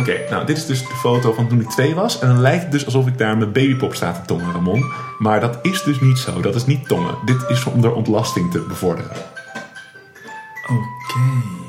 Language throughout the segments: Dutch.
Oké, nou dit is dus de foto van toen ik twee was. En dan lijkt het dus alsof ik daar mijn babypop sta te tongen, Ramon. Maar dat is dus niet zo. Dat is niet tongen. Dit is om de ontlasting te bevorderen. Oké.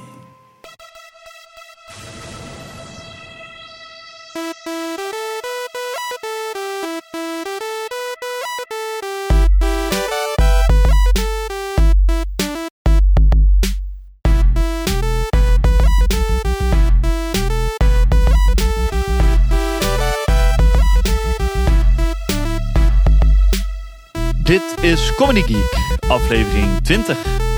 Comedy Geek, aflevering 20.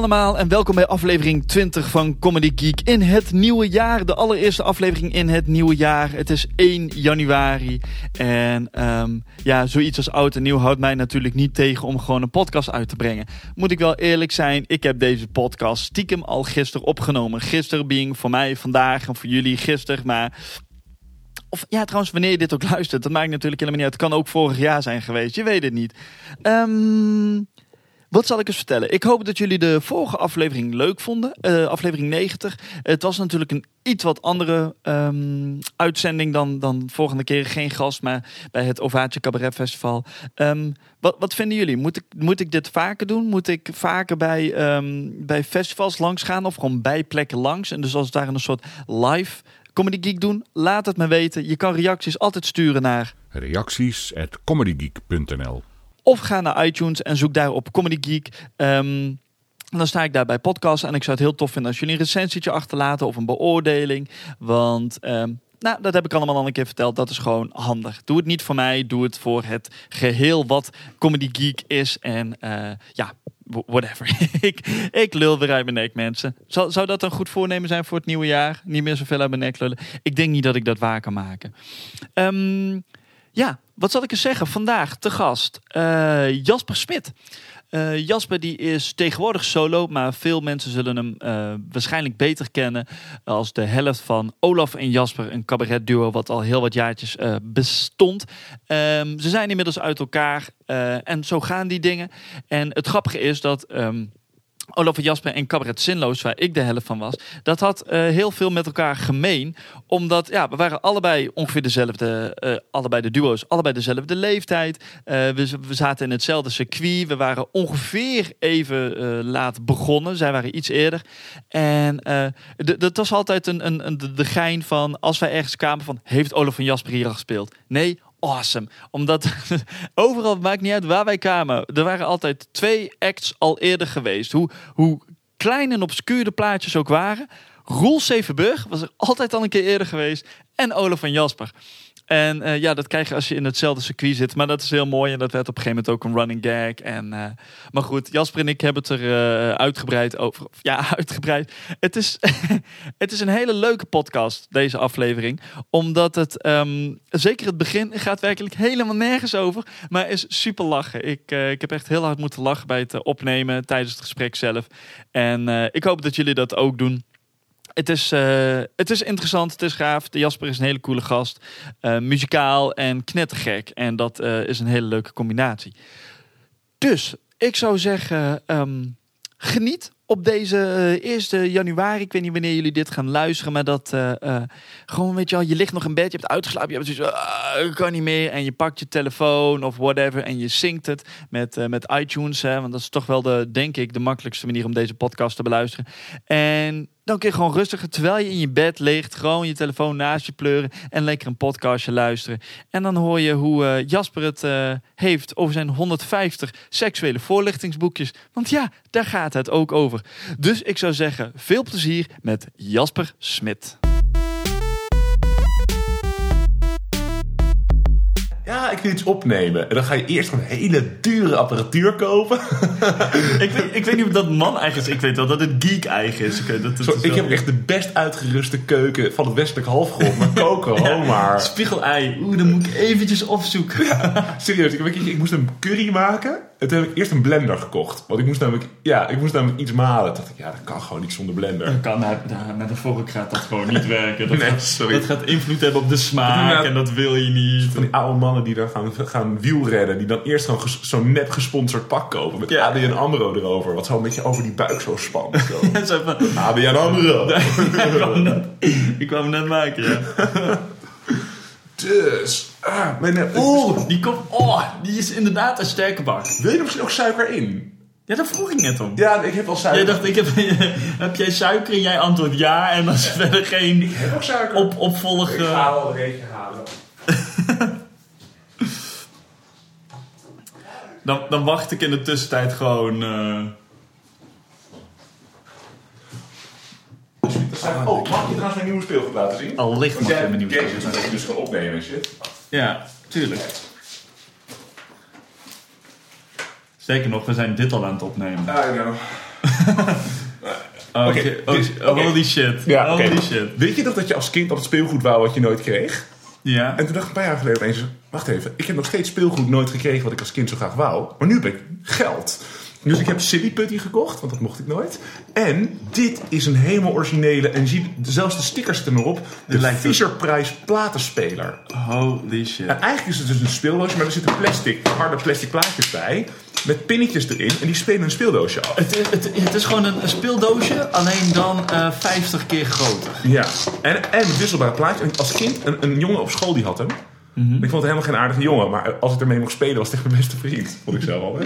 Allemaal en welkom bij aflevering 20 van Comedy Geek in het nieuwe jaar. De allereerste aflevering in het nieuwe jaar. Het is 1 januari en ehm, ja, zoiets als oud en nieuw houdt mij natuurlijk niet tegen om gewoon een podcast uit te brengen. Moet ik wel eerlijk zijn, ik heb deze podcast stiekem al gisteren opgenomen. Gisteren being voor mij vandaag en voor jullie gisteren, maar of ja, trouwens, wanneer je dit ook luistert, dat maakt natuurlijk helemaal niet uit. Het kan ook vorig jaar zijn geweest, je weet het niet. Ehm, wat zal ik eens vertellen? Ik hoop dat jullie de vorige aflevering leuk vonden. eh, aflevering 90. Het was natuurlijk een iets wat andere ehm, uitzending dan, dan volgende keer. Geen gast, maar bij het Ovaatje Cabaret Festival. Ehm, wat, wat vinden jullie? Moet ik, moet ik dit vaker doen? Moet ik vaker bij, ehm, bij festivals langs gaan? Of gewoon bij plekken langs? En dus als daar een soort live Comedy Geek doen? Laat het me weten. Je kan reacties altijd sturen naar... Reacties at comedygeek.nl Of ga naar iTunes en zoek daar op Comedy Geek. Ehm, dan sta ik daar bij podcasts. En ik zou het heel tof vinden als jullie een recensietje achterlaten of een beoordeling. Want ehm, nou, dat heb ik allemaal al een keer verteld. Dat is gewoon handig. Doe het niet voor mij. Doe het voor het geheel wat Comedy Geek is. En eh, ja, whatever. ik, ik lul weer uit mijn nek, mensen. Zou, zou dat een goed voornemen zijn voor het nieuwe jaar? Niet meer zoveel uit mijn nek lullen. Ik denk niet dat ik dat waar kan maken. Ehm, ja, wat zal ik eens zeggen? Vandaag te gast eh, Jasper Smit. Eh, Jasper die is tegenwoordig solo, maar veel mensen zullen hem eh, waarschijnlijk beter kennen als de helft van Olaf en Jasper, een cabaretduo wat al heel wat jaartjes bestond. Ehm, ze zijn inmiddels uit elkaar en zo gaan die dingen. En het grappige is dat ehm, Olaf Jasper en Cabaret Zinloos, waar ik de helft van was, dat had eh, heel veel met elkaar gemeen. Omdat ja, we waren allebei ongeveer dezelfde, eh, allebei de duo's, allebei dezelfde leeftijd. Eh, we, zaten in hetzelfde circuit. We waren ongeveer even laat begonnen. Zij waren iets eerder. En dat was altijd een, een, een, de, gein van, als wij ergens kwamen van, heeft Olaf en Jasper hier al gespeeld? Nee, awesome. Omdat overal, maakt niet uit waar wij kwamen. Er waren altijd twee acts al eerder geweest. Hoe, hoe klein en obscuur de plaatjes ook waren. Roel Zevenburg was er altijd al een keer eerder geweest. En Olaf van Jasper. En eh, ja, dat krijg je als je in hetzelfde circuit zit. Maar dat is heel mooi. En dat werd op een gegeven moment ook een running gag. En, eh, maar goed, Jasper en ik hebben het er eh, uitgebreid over. Ja, uitgebreid. Het is, het is een hele leuke podcast, deze aflevering. Omdat het, ehm, zeker het begin, gaat werkelijk helemaal nergens over. Maar is super lachen. Ik, ik heb echt heel hard moeten lachen bij het opnemen tijdens het gesprek zelf. En ik hoop dat jullie dat ook doen. Het is, eh, het is interessant, het is gaaf. De Jasper is een hele coole gast. Eh, muzikaal en knettergek. En dat eh, is een hele leuke combinatie. Dus, ik zou zeggen, ehm, geniet op deze eh, 1 januari. Ik weet niet wanneer jullie dit gaan luisteren, maar dat eh, eh, gewoon, weet je wel, je ligt nog in bed, je hebt uitgeslapen, je hebt zoiets van, "Ah, ik kan niet meer. En je pakt je telefoon of whatever en je zingt het met, eh, met iTunes. Hè, want dat is toch wel, de, denk ik, de makkelijkste manier om deze podcast te beluisteren. En dan kun je gewoon rustig, terwijl je in je bed ligt, gewoon je telefoon naast je pleuren en lekker een podcastje luisteren. En dan hoor je hoe eh, Jasper het eh, heeft over zijn 150 seksuele voorlichtingsboekjes. Want ja, daar gaat het ook over. Dus ik zou zeggen, veel plezier met Jasper Smit. Ja, ik wil iets opnemen. En dan ga je eerst een hele dure apparatuur kopen. Ik weet, ik weet niet of dat man eigen is. Ik weet wel dat het geek eigen is. Ik, weet, dat, dat Zo, is ik wel- heb echt de best uitgeruste keuken van het westelijk halfrond. Maar koken, ho maar. Spiegelei. Oeh, dan moet ik eventjes opzoeken. Serieus, ik, ik moest een curry maken. En toen heb ik eerst een blender gekocht. Want ik moest namelijk, ja, ik moest namelijk iets malen. Toen dacht ik, ja, dat kan gewoon niet zonder blender. Dat kan, met, met een vork gaat dat gewoon niet werken. Dat, Nee, gaat, sorry. dat gaat invloed hebben op de smaak Inderdaad. en dat wil je niet. Van die oude mannen die dan gaan, gaan wielrennen. Die dan eerst gewoon zo'n net gesponsord pak kopen. Met Ja. ABN AMRO erover. Wat zo een beetje over die buik zo spant. En zo van, ABN AMRO. ik, kwam net, ik kwam net maken, ja. Dus. Ah, mijn, eh, Oeh, die, komt, oh, die is inderdaad een sterke bak. Wil je er misschien ook suiker in? Ja, daar vroeg ik net om. Ja, ik heb wel suiker. Jij dacht, ik heb, heb jij suiker en jij antwoordt ja en dan is verder geen Ik heb ook suiker. op, opvolg. Ik ga wel een beetje halen. dan, dan wacht ik in de tussentijd gewoon. eh, Oh, mag je trouwens mijn nieuwe speelgoed laten zien? al licht Want mag jij je me niet games dat je dus kan opnemen en shit. Ja, tuurlijk. Zeker nog, we zijn dit al aan het opnemen. I know. Oké, oh, oké. holy shit. Ja, oké. Holy shit. Weet je nog dat je als kind altijd speelgoed wou wat je nooit kreeg? Ja. En toen dacht ik een paar jaar geleden opeens, wacht even, ik heb nog steeds speelgoed nooit gekregen wat ik als kind zo graag wou. Maar nu heb ik geld. Dus ik heb Silly Putty gekocht, want dat mocht ik nooit. En dit is een helemaal originele, en je ziet zelfs de stickers zitten erop, de lijkt het. Fisher Price platenspeler. Holy shit. En eigenlijk is het dus een speeldoosje, maar er zitten plastic, harde plastic plaatjes bij. Met pinnetjes erin en die spelen een speeldoosje af. Het, is- het, het is gewoon een, een speeldoosje, alleen dan eh 50 keer groter. Ja, en, en wisselbare plaatjes. En als kind, een, een jongen op school die had hem. Ik vond het helemaal geen aardige jongen, maar als ik ermee mocht spelen was het echt mijn beste vriend. Vond ik zelf al.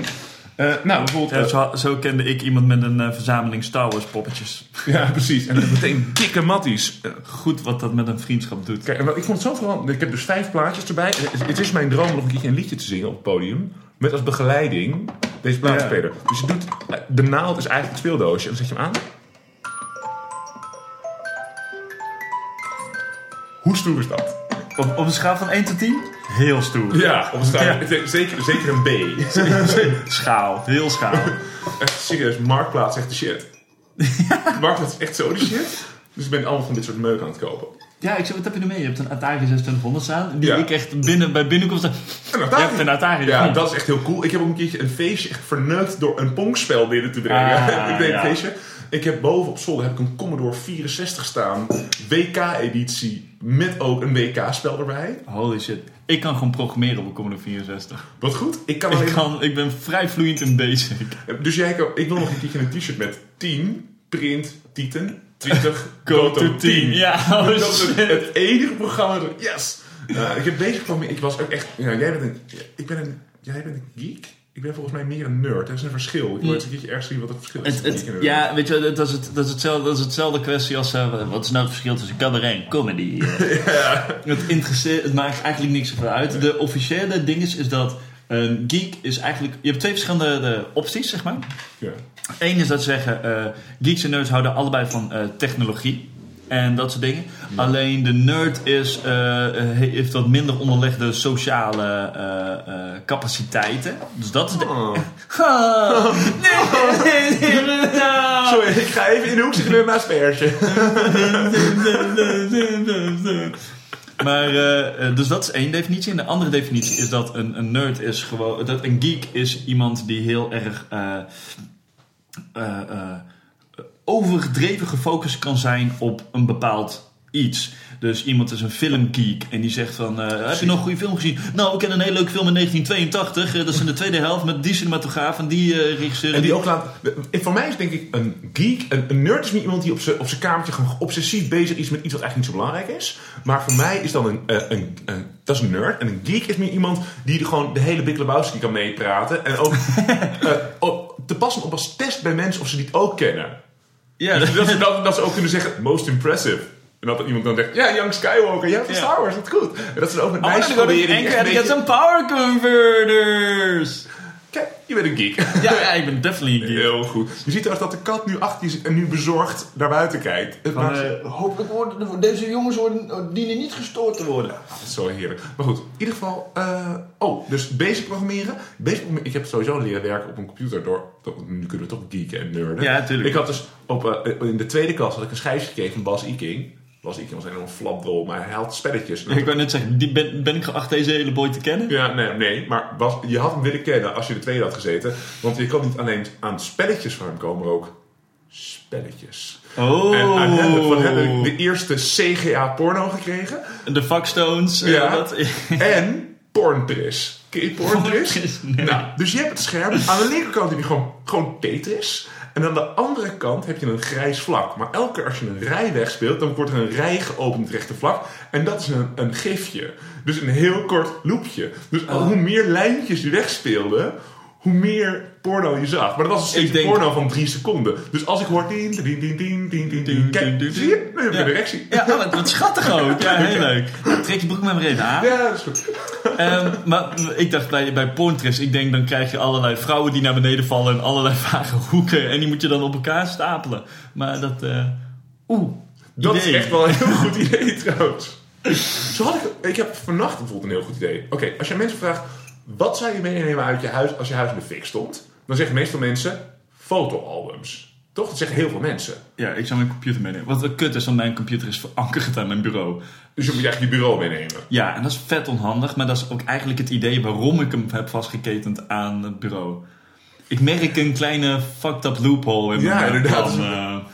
Eh nou, bijvoorbeeld... Ja, eh, zo, zo kende ik iemand met een eh, verzameling Star Wars poppetjes. ja, precies. En dan meteen dikke matties. Goed wat dat met een vriendschap doet. Kijk, ik vond het zo vooral... Ik heb dus vijf plaatjes erbij. Het- is mijn droom om nog een keertje een liedje te zingen op het podium. Met als begeleiding deze plaatspeler. Dus je doet... De naald is eigenlijk het speeldoosje. En dan zet je hem aan. Hoe stoer is dat? Op, op een schaal van 1 tot 10? Heel stoer. Ja, op een. Ja. Zeker, zeker een B. Schaal, heel schaal. Echt serieus, Marktplaats zegt de shit. Marktplaats is echt zo de shit. Dus ik ben allemaal van dit soort meuk aan het kopen. Ja, ik zeg, wat heb je er mee? Je hebt een Atari 2600 staan. Die Ja. ik echt binnen, bij binnenkomst... En Je Atari. hebt een Atari. Ja, dat is echt heel cool. Ik heb ook een keertje een feestje echt verneukt door een pongspel binnen te brengen. Ah, ik deed ja. een feestje. Ik heb boven op zolder heb ik een Commodore 64 staan. WK-editie. Met ook een WK-spel erbij. Holy shit. Ik kan gewoon programmeren op een Commodore 64. Wat goed. Ik kan alleen... Ik, kan, ik ben vrij vloeiend in basic. Dus jij kan... Ik wil nog een keertje een t-shirt met 10, print, tieten, 20, Go, to 10. Ja, oh dat is het, enige programma. Yes! Uh, ik heb deze. Ik was ook echt... Jij bent een... Ik ben een... Jij bent een geek? Ik ben volgens mij meer een nerd. Er is een verschil. Ik wil eens een keertje ergens zien wat het verschil is. Het, het, ja, weet je, dat is, het, dat, is hetzelfde, dat is hetzelfde kwestie als... eh, wat is nou het verschil tussen cabaret en comedy? Eh, het, interesseert, het maakt eigenlijk niks zoveel uit. De officiële ding is, is dat een geek is eigenlijk... Je hebt twee verschillende de opties, zeg maar. Ja. Eén is dat ze zeggen, eh, geeks en nerds houden allebei van eh, technologie. En dat soort dingen. Alleen de nerd is, eh, heeft wat minder onderlegde sociale eh, eh, capaciteiten. Dus dat is de... Oh. Nee, nee, nee. Sorry, ik ga even in de hoek zitten met mijn asperge. Maar, dus dat is één definitie. En de andere definitie is dat een, een nerd is gewoon... Dat een geek is iemand die heel erg... overdreven gefocust kan zijn op een bepaald iets. Dus iemand is een filmgeek en die zegt van... eh, heb je nog een goede film gezien? Nou, ik ken een hele leuke film in 1982. eh, dat is in de tweede helft met die cinematograaf en die eh, regisseur. En die ook laat... Voor mij is denk ik een geek... Een, een nerd is niet iemand die op zijn op zijn kamertje gewoon obsessief bezig is met iets wat eigenlijk niet zo belangrijk is. Maar voor mij is dan een... een, een dat is een nerd. En een geek is meer iemand die er gewoon de hele Big Lebowski kan meepraten. En ook op, te passen op als test bij mensen of ze die ook kennen. Ja, Dus dat, ze, dat, dat ze ook kunnen zeggen, most impressive. En dat iemand dan zegt, ja, Young Skywalker, ja, van Ja. Star Wars, dat is goed. En dat ze dan ook met to proberen. een get some power converters. Kijk, je bent een geek. Ja, ja, ik ben definitely een geek. Heel goed. Je ziet trouwens dat de kat nu achter je zit en nu bezorgd naar buiten kijkt. Het maakt- eh, hopelijk worden deze jongens worden, dienen niet gestoord te worden. Dat is zo heerlijk. Maar goed, in ieder geval... eh, oh, dus basic programmeren. Basic programmeren. Ik heb sowieso leren werken op een computer door... Nu kunnen we toch geeken en nerden. Ja, tuurlijk. Ik had dus op, eh, in de tweede klas had ik een schijfje gekregen van Bas Iking. Was ik was helemaal flapdrol, maar hij had spelletjes. Ik wou net zeggen, die ben, ben ik geacht deze hele boy te kennen? Ja, nee, nee maar was, je had hem willen kennen als je de tweede had gezeten. Want je kon niet alleen aan spelletjes van hem komen, maar ook spelletjes. Oh. En uiteindelijk van hem heb ik de eerste CGA-porno gekregen. De Fuckstones. eh, Ja. dat, En Porntris. Ken je? Porntris? Nee. Nou, dus je hebt het scherm. Aan de linkerkant heb je gewoon, gewoon Tetris. En aan de andere kant heb je een grijs vlak. Maar elke keer als je een rij wegspeelt, dan wordt er een rij geopend rechte vlak. En dat is een, een gifje. Dus een heel kort loopje. Dus Oh. hoe meer lijntjes je wegspeelde, hoe meer porno je zag. Maar dat was een steeds Ik denk- porno van drie seconden. Dus als ik hoor Ding, kijk, zie je? Nu heb je Ja. een erectie. Ja, oh, wat, wat schattig ook. Ja, heel leuk. Nou, trek je broek maar weer even aan. Ja, dat is goed. Ehm, maar ik dacht bij, bij porntrips, ik denk dan krijg je allerlei vrouwen die naar beneden vallen in allerlei vage hoeken. En die moet je dan op elkaar stapelen. Maar dat, eh oeh. Dat idee. is echt wel een heel goed idee trouwens. Zo had ik, ik heb vannacht bijvoorbeeld een heel goed idee. Oké, als je mensen vraagt, wat zou je meenemen uit je huis als je huis in de fik stond? Dan zeggen meestal mensen, fotoalbums. Toch? Dat zeggen heel veel mensen. Ja, ik zou mijn computer meenemen. Wat het kut is, want mijn computer is verankerd aan mijn bureau. Dus je moet eigenlijk je bureau meenemen. Ja, en dat is vet onhandig, maar dat is ook eigenlijk het idee waarom ik hem heb vastgeketend aan het bureau. Ik merk een kleine fucked up loophole in Ja, mijn inderdaad. plan,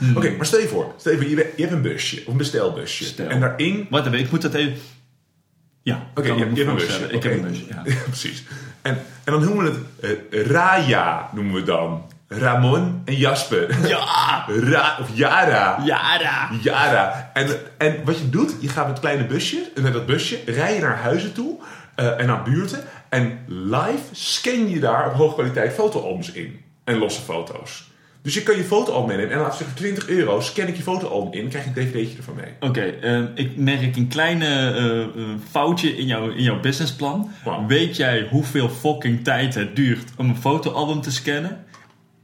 eh. Oké, maar stel je voor, stel je, voor je, hebt- je hebt een busje, of een bestelbusje. Stel. En daarin... Wacht even, ik moet dat even... Ja, Oké, je, hebt een busje. Ik heb een busje, ja. Precies. En, en dan noemen we het eh, Raya, noemen we dan. Ramon en Jasper. Ja! Ra, of Yara. Yara! Yara. En, en wat je doet, je gaat met kleine busje, en met dat busje rij je naar huizen toe eh, en naar buurten. En live scan je daar op hoge kwaliteit fotoalbums in. En losse foto's. Dus je kan je fotoalbum meenemen en we zeggen 20 euro scan ik je fotoalbum in, krijg je een dvd'tje ervan mee. Oké, eh, ik merk een kleine eh, eh, foutje in, jouw in jouw businessplan. Wow. Weet jij hoeveel fucking tijd het duurt om een fotoalbum te scannen?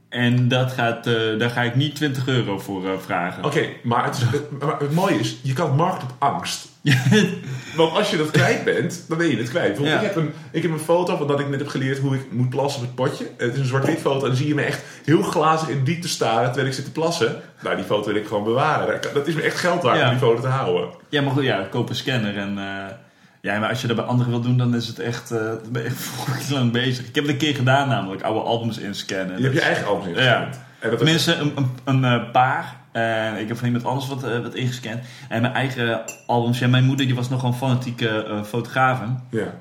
En dat gaat, daar ga ik niet 20 euro voor vragen. Oké, maar, maar het mooie is, je kan markten op angst. Want als je dat kwijt bent, dan ben je het kwijt. Ja. ik, heb een, ik heb een foto van dat ik net heb geleerd hoe ik moet plassen op het potje. Het is een zwart-wit foto en dan zie je me echt heel glazig in diep te staren terwijl ik zit te plassen. Nou, die foto wil ik gewoon bewaren. Dat- is me echt geld waard Ja. om die foto te houden. Ja, maar goed, ja, koop een scanner en... eh, ja, maar als je dat bij anderen wil doen, dan is het echt, dan ben je echt fucking lang bezig. Ik heb het een keer gedaan namelijk, oude albums inscannen. Je hebt je eigen albums ingescand. En dat is, Tenminste, een, een, een eh, paar. Eh, ik heb van iemand anders wat, eh, wat ingescand. En mijn eigen albums. Ja, mijn moeder die was nogal een fanatieke eh fotograaf. ja.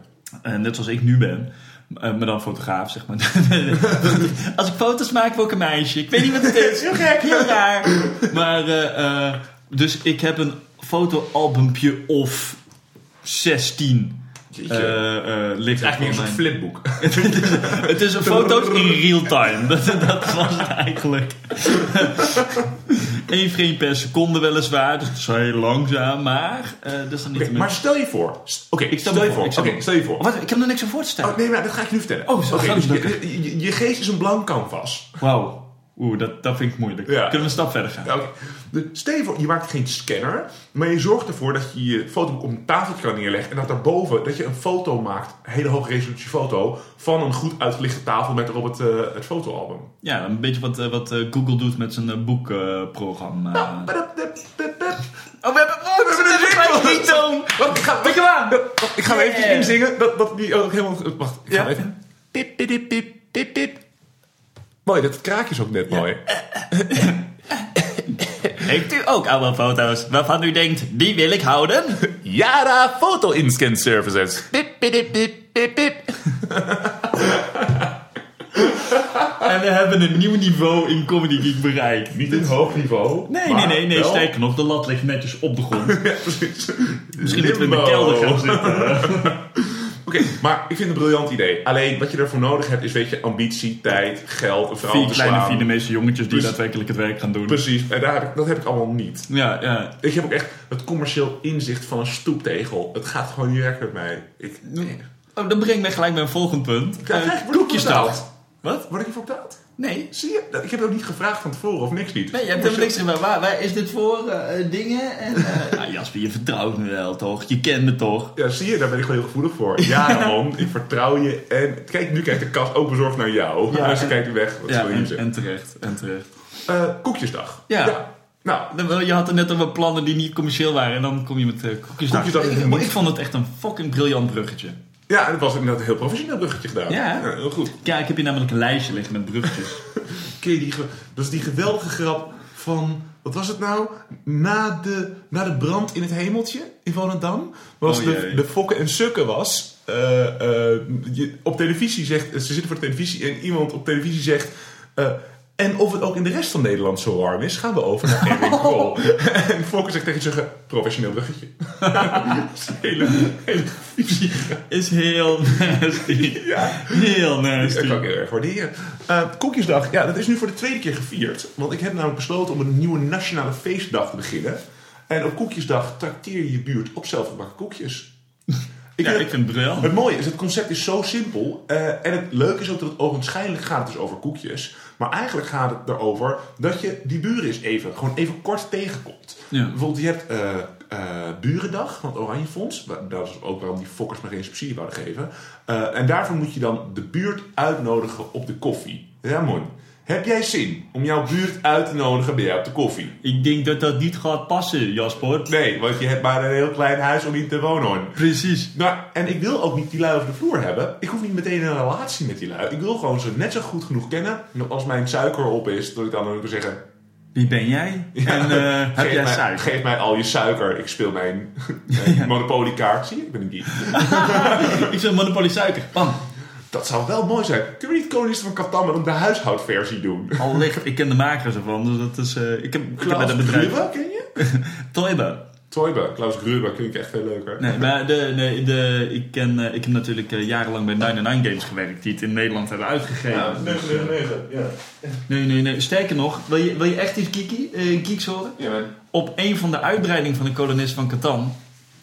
Net zoals ik nu ben. Eh, maar dan fotograaf, zeg maar. Als ik foto's maak, wil ik een meisje. Ik weet niet wat het is. Heel gek, heel raar. Maar, dus ik heb een fotoalbumpje of 16 Jeetje. eh eh ligt Eigenlijk meer een soort online. flipboek. Het is een foto's in real time. Dat, dat was het eigenlijk. Eén frame per seconde weliswaar. Dus het is heel langzaam. Maar eh dat is dan niet maar stel je voor. Oké, Ik stel je voor, Oké, stel je voor. Wat, ik heb er niks aan voor te stellen. Oh, nee, maar dat ga ik je nu vertellen. Oh, zo, dus je, je, je geest is een blank canvas. Wauw. Oeh, dat, dat vind ik moeilijk. Ja. Kunnen we een stap verder gaan? Ja, stel je voor, je maakt geen scanner, maar je zorgt ervoor dat je je fotoboek op een tafeltje kan neerleggen en dat daarboven dat je een foto maakt, een hele hoge resolutie foto, van een goed uitgelichte tafel met erop het, eh, het fotoalbum. Ja, een beetje wat, eh, wat eh, Google doet met zijn boekprogramma. Nou, oh, we hebben... Oh, we hebben een klein jingle. ringtoon. Wacht, ik ga, Weet je ik ga hem even inzingen, dat, dat die ook helemaal... Wacht, ik ga Ja. even... Pip, pip, pip, pip, pip. Mooi, dat kraakje is ook net mooi. Heeft u ook oude foto's waarvan u denkt, die wil ik houden? Yara Photo Inscan Services. Pip, pip, pip, pip, pip, pip. En we hebben een nieuw niveau in Comedy Geek bereikt. Niet een hoog niveau. Nee, nee, nee, nee. Sterker nog, de lat ligt netjes op de grond. Ja, precies. Misschien moeten we in de kelder gaan zitten. Oké, maar ik vind het een briljant idee. Alleen wat je ervoor nodig hebt is, weet je, ambitie, tijd, geld, een vrouw Vier te kleine slaan. Vietnamese jongetjes die daadwerkelijk het werk gaan doen. Precies, en daar heb ik, dat heb ik allemaal niet. Ja, ja. Ik heb ook echt het commercieel inzicht van een stoeptegel. Het gaat gewoon niet werken met mij. Ik, Oh, dat brengt mij gelijk bij een volgend punt. Ja, Eh, koekjesdag. betaald? Wat? Word ik hiervoor betaald? Nee. Zie je? Ik heb ook niet gevraagd van tevoren of niks niet. Nee, je hebt helemaal niks gezegd. Waar, waar is dit voor eh, dingen? En, eh, je vertrouwt me wel, toch? Je kent me toch? Ja, zie je, daar ben ik gewoon heel gevoelig voor. Ja, Ramon, ik vertrouw je. En kijk, nu kijkt de kast ook bezorgd naar jou. Ja, en- kijkt u weg. Wat Ja, je en, en terecht. En terecht. Eh, koekjesdag. Ja. Nou, Je had er net over plannen die niet commercieel waren en dan kom je met eh koekjesdag. Ik, vond het echt een fucking briljant bruggetje. ja, en het was inderdaad een heel professioneel bruggetje gedaan. Ja. heel goed. Ja, ik heb hier namelijk een lijstje liggen met bruggetjes. Ken je die, dat is die geweldige grap van, wat was het nou? Na de, na de brand in het hemeltje in Volendam, was Oh, de, de fokken en sukken was. eh, eh, je, op televisie zegt, ze zitten voor de televisie en iemand op televisie zegt. eh, en of het ook in de rest van Nederland zo warm is, gaan we over naar Erwin Krol. en Fokker zegt tegen zeggen, professioneel bruggetje. Een hele, hele visie. Is heel nasty. Ja. Heel nasty. Dat kan ik heel erg waarderen. Eh, Koekjesdag, ja, dat is nu voor de tweede keer gevierd. Want ik heb namelijk besloten om een nieuwe nationale feestdag te beginnen. En op Koekjesdag trakteer je je buurt op zelfgebakken koekjes. Ik Ja, heb- ik vind het briljant. het mooie is, het concept is zo simpel. eh, en het leuke is ook dat het ogenschijnlijk gaat dus over koekjes. Maar eigenlijk gaat het erover dat je die buren eens even, gewoon even kort tegenkomt. Ja. Bijvoorbeeld, je hebt eh, eh, Burendag van het Oranje Fonds. Dat is ook waarom die fokkers maar geen subsidie wouden geven. Eh, en daarvoor moet je dan de buurt uitnodigen op de koffie. Ja, mooi. Heb jij zin om jouw buurt uit te nodigen bij jou op de koffie? Ik denk dat dat niet gaat passen, Jasper. Nee, want je hebt maar een heel klein huis om in te wonen. hoor. Precies. Nou, en ik wil ook niet die lui over de vloer hebben. Ik hoef niet meteen een relatie met die lui. Ik wil gewoon ze net zo goed genoeg kennen. En als mijn suiker op is, dat ik dan ook wil zeggen... Wie ben jij? En eh, heb jij mij, suiker? Geef mij al je suiker. Ik speel mijn, mijn Monopoly kaart. Zie je, ik ben een geek. Ik zeg Monopoly suiker. Bam. Dat zou wel mooi zijn. Kunnen we niet Kolonisten van Catan, maar dan de huishoudversie doen? Al licht. Ik ken de makers ervan. Dus dat is... eh, ik heb, ik heb met Klaus een bedrijf... Grubbe, ken je? Toiba. Toyba, Klaus Grubbe, vind ik echt veel leuker. Nee, maar de, nee, de, ik, ken, eh, ik heb natuurlijk eh, jarenlang bij 99 Games gewerkt, die het in Nederland hebben uitgegeven. Ja, Dus, 999, ja. nee, nee, nee. Sterker nog, wil je, wil je echt iets geeky, eh, geeks horen? Ja, man. Op een van de uitbreidingen van de kolonist van Catan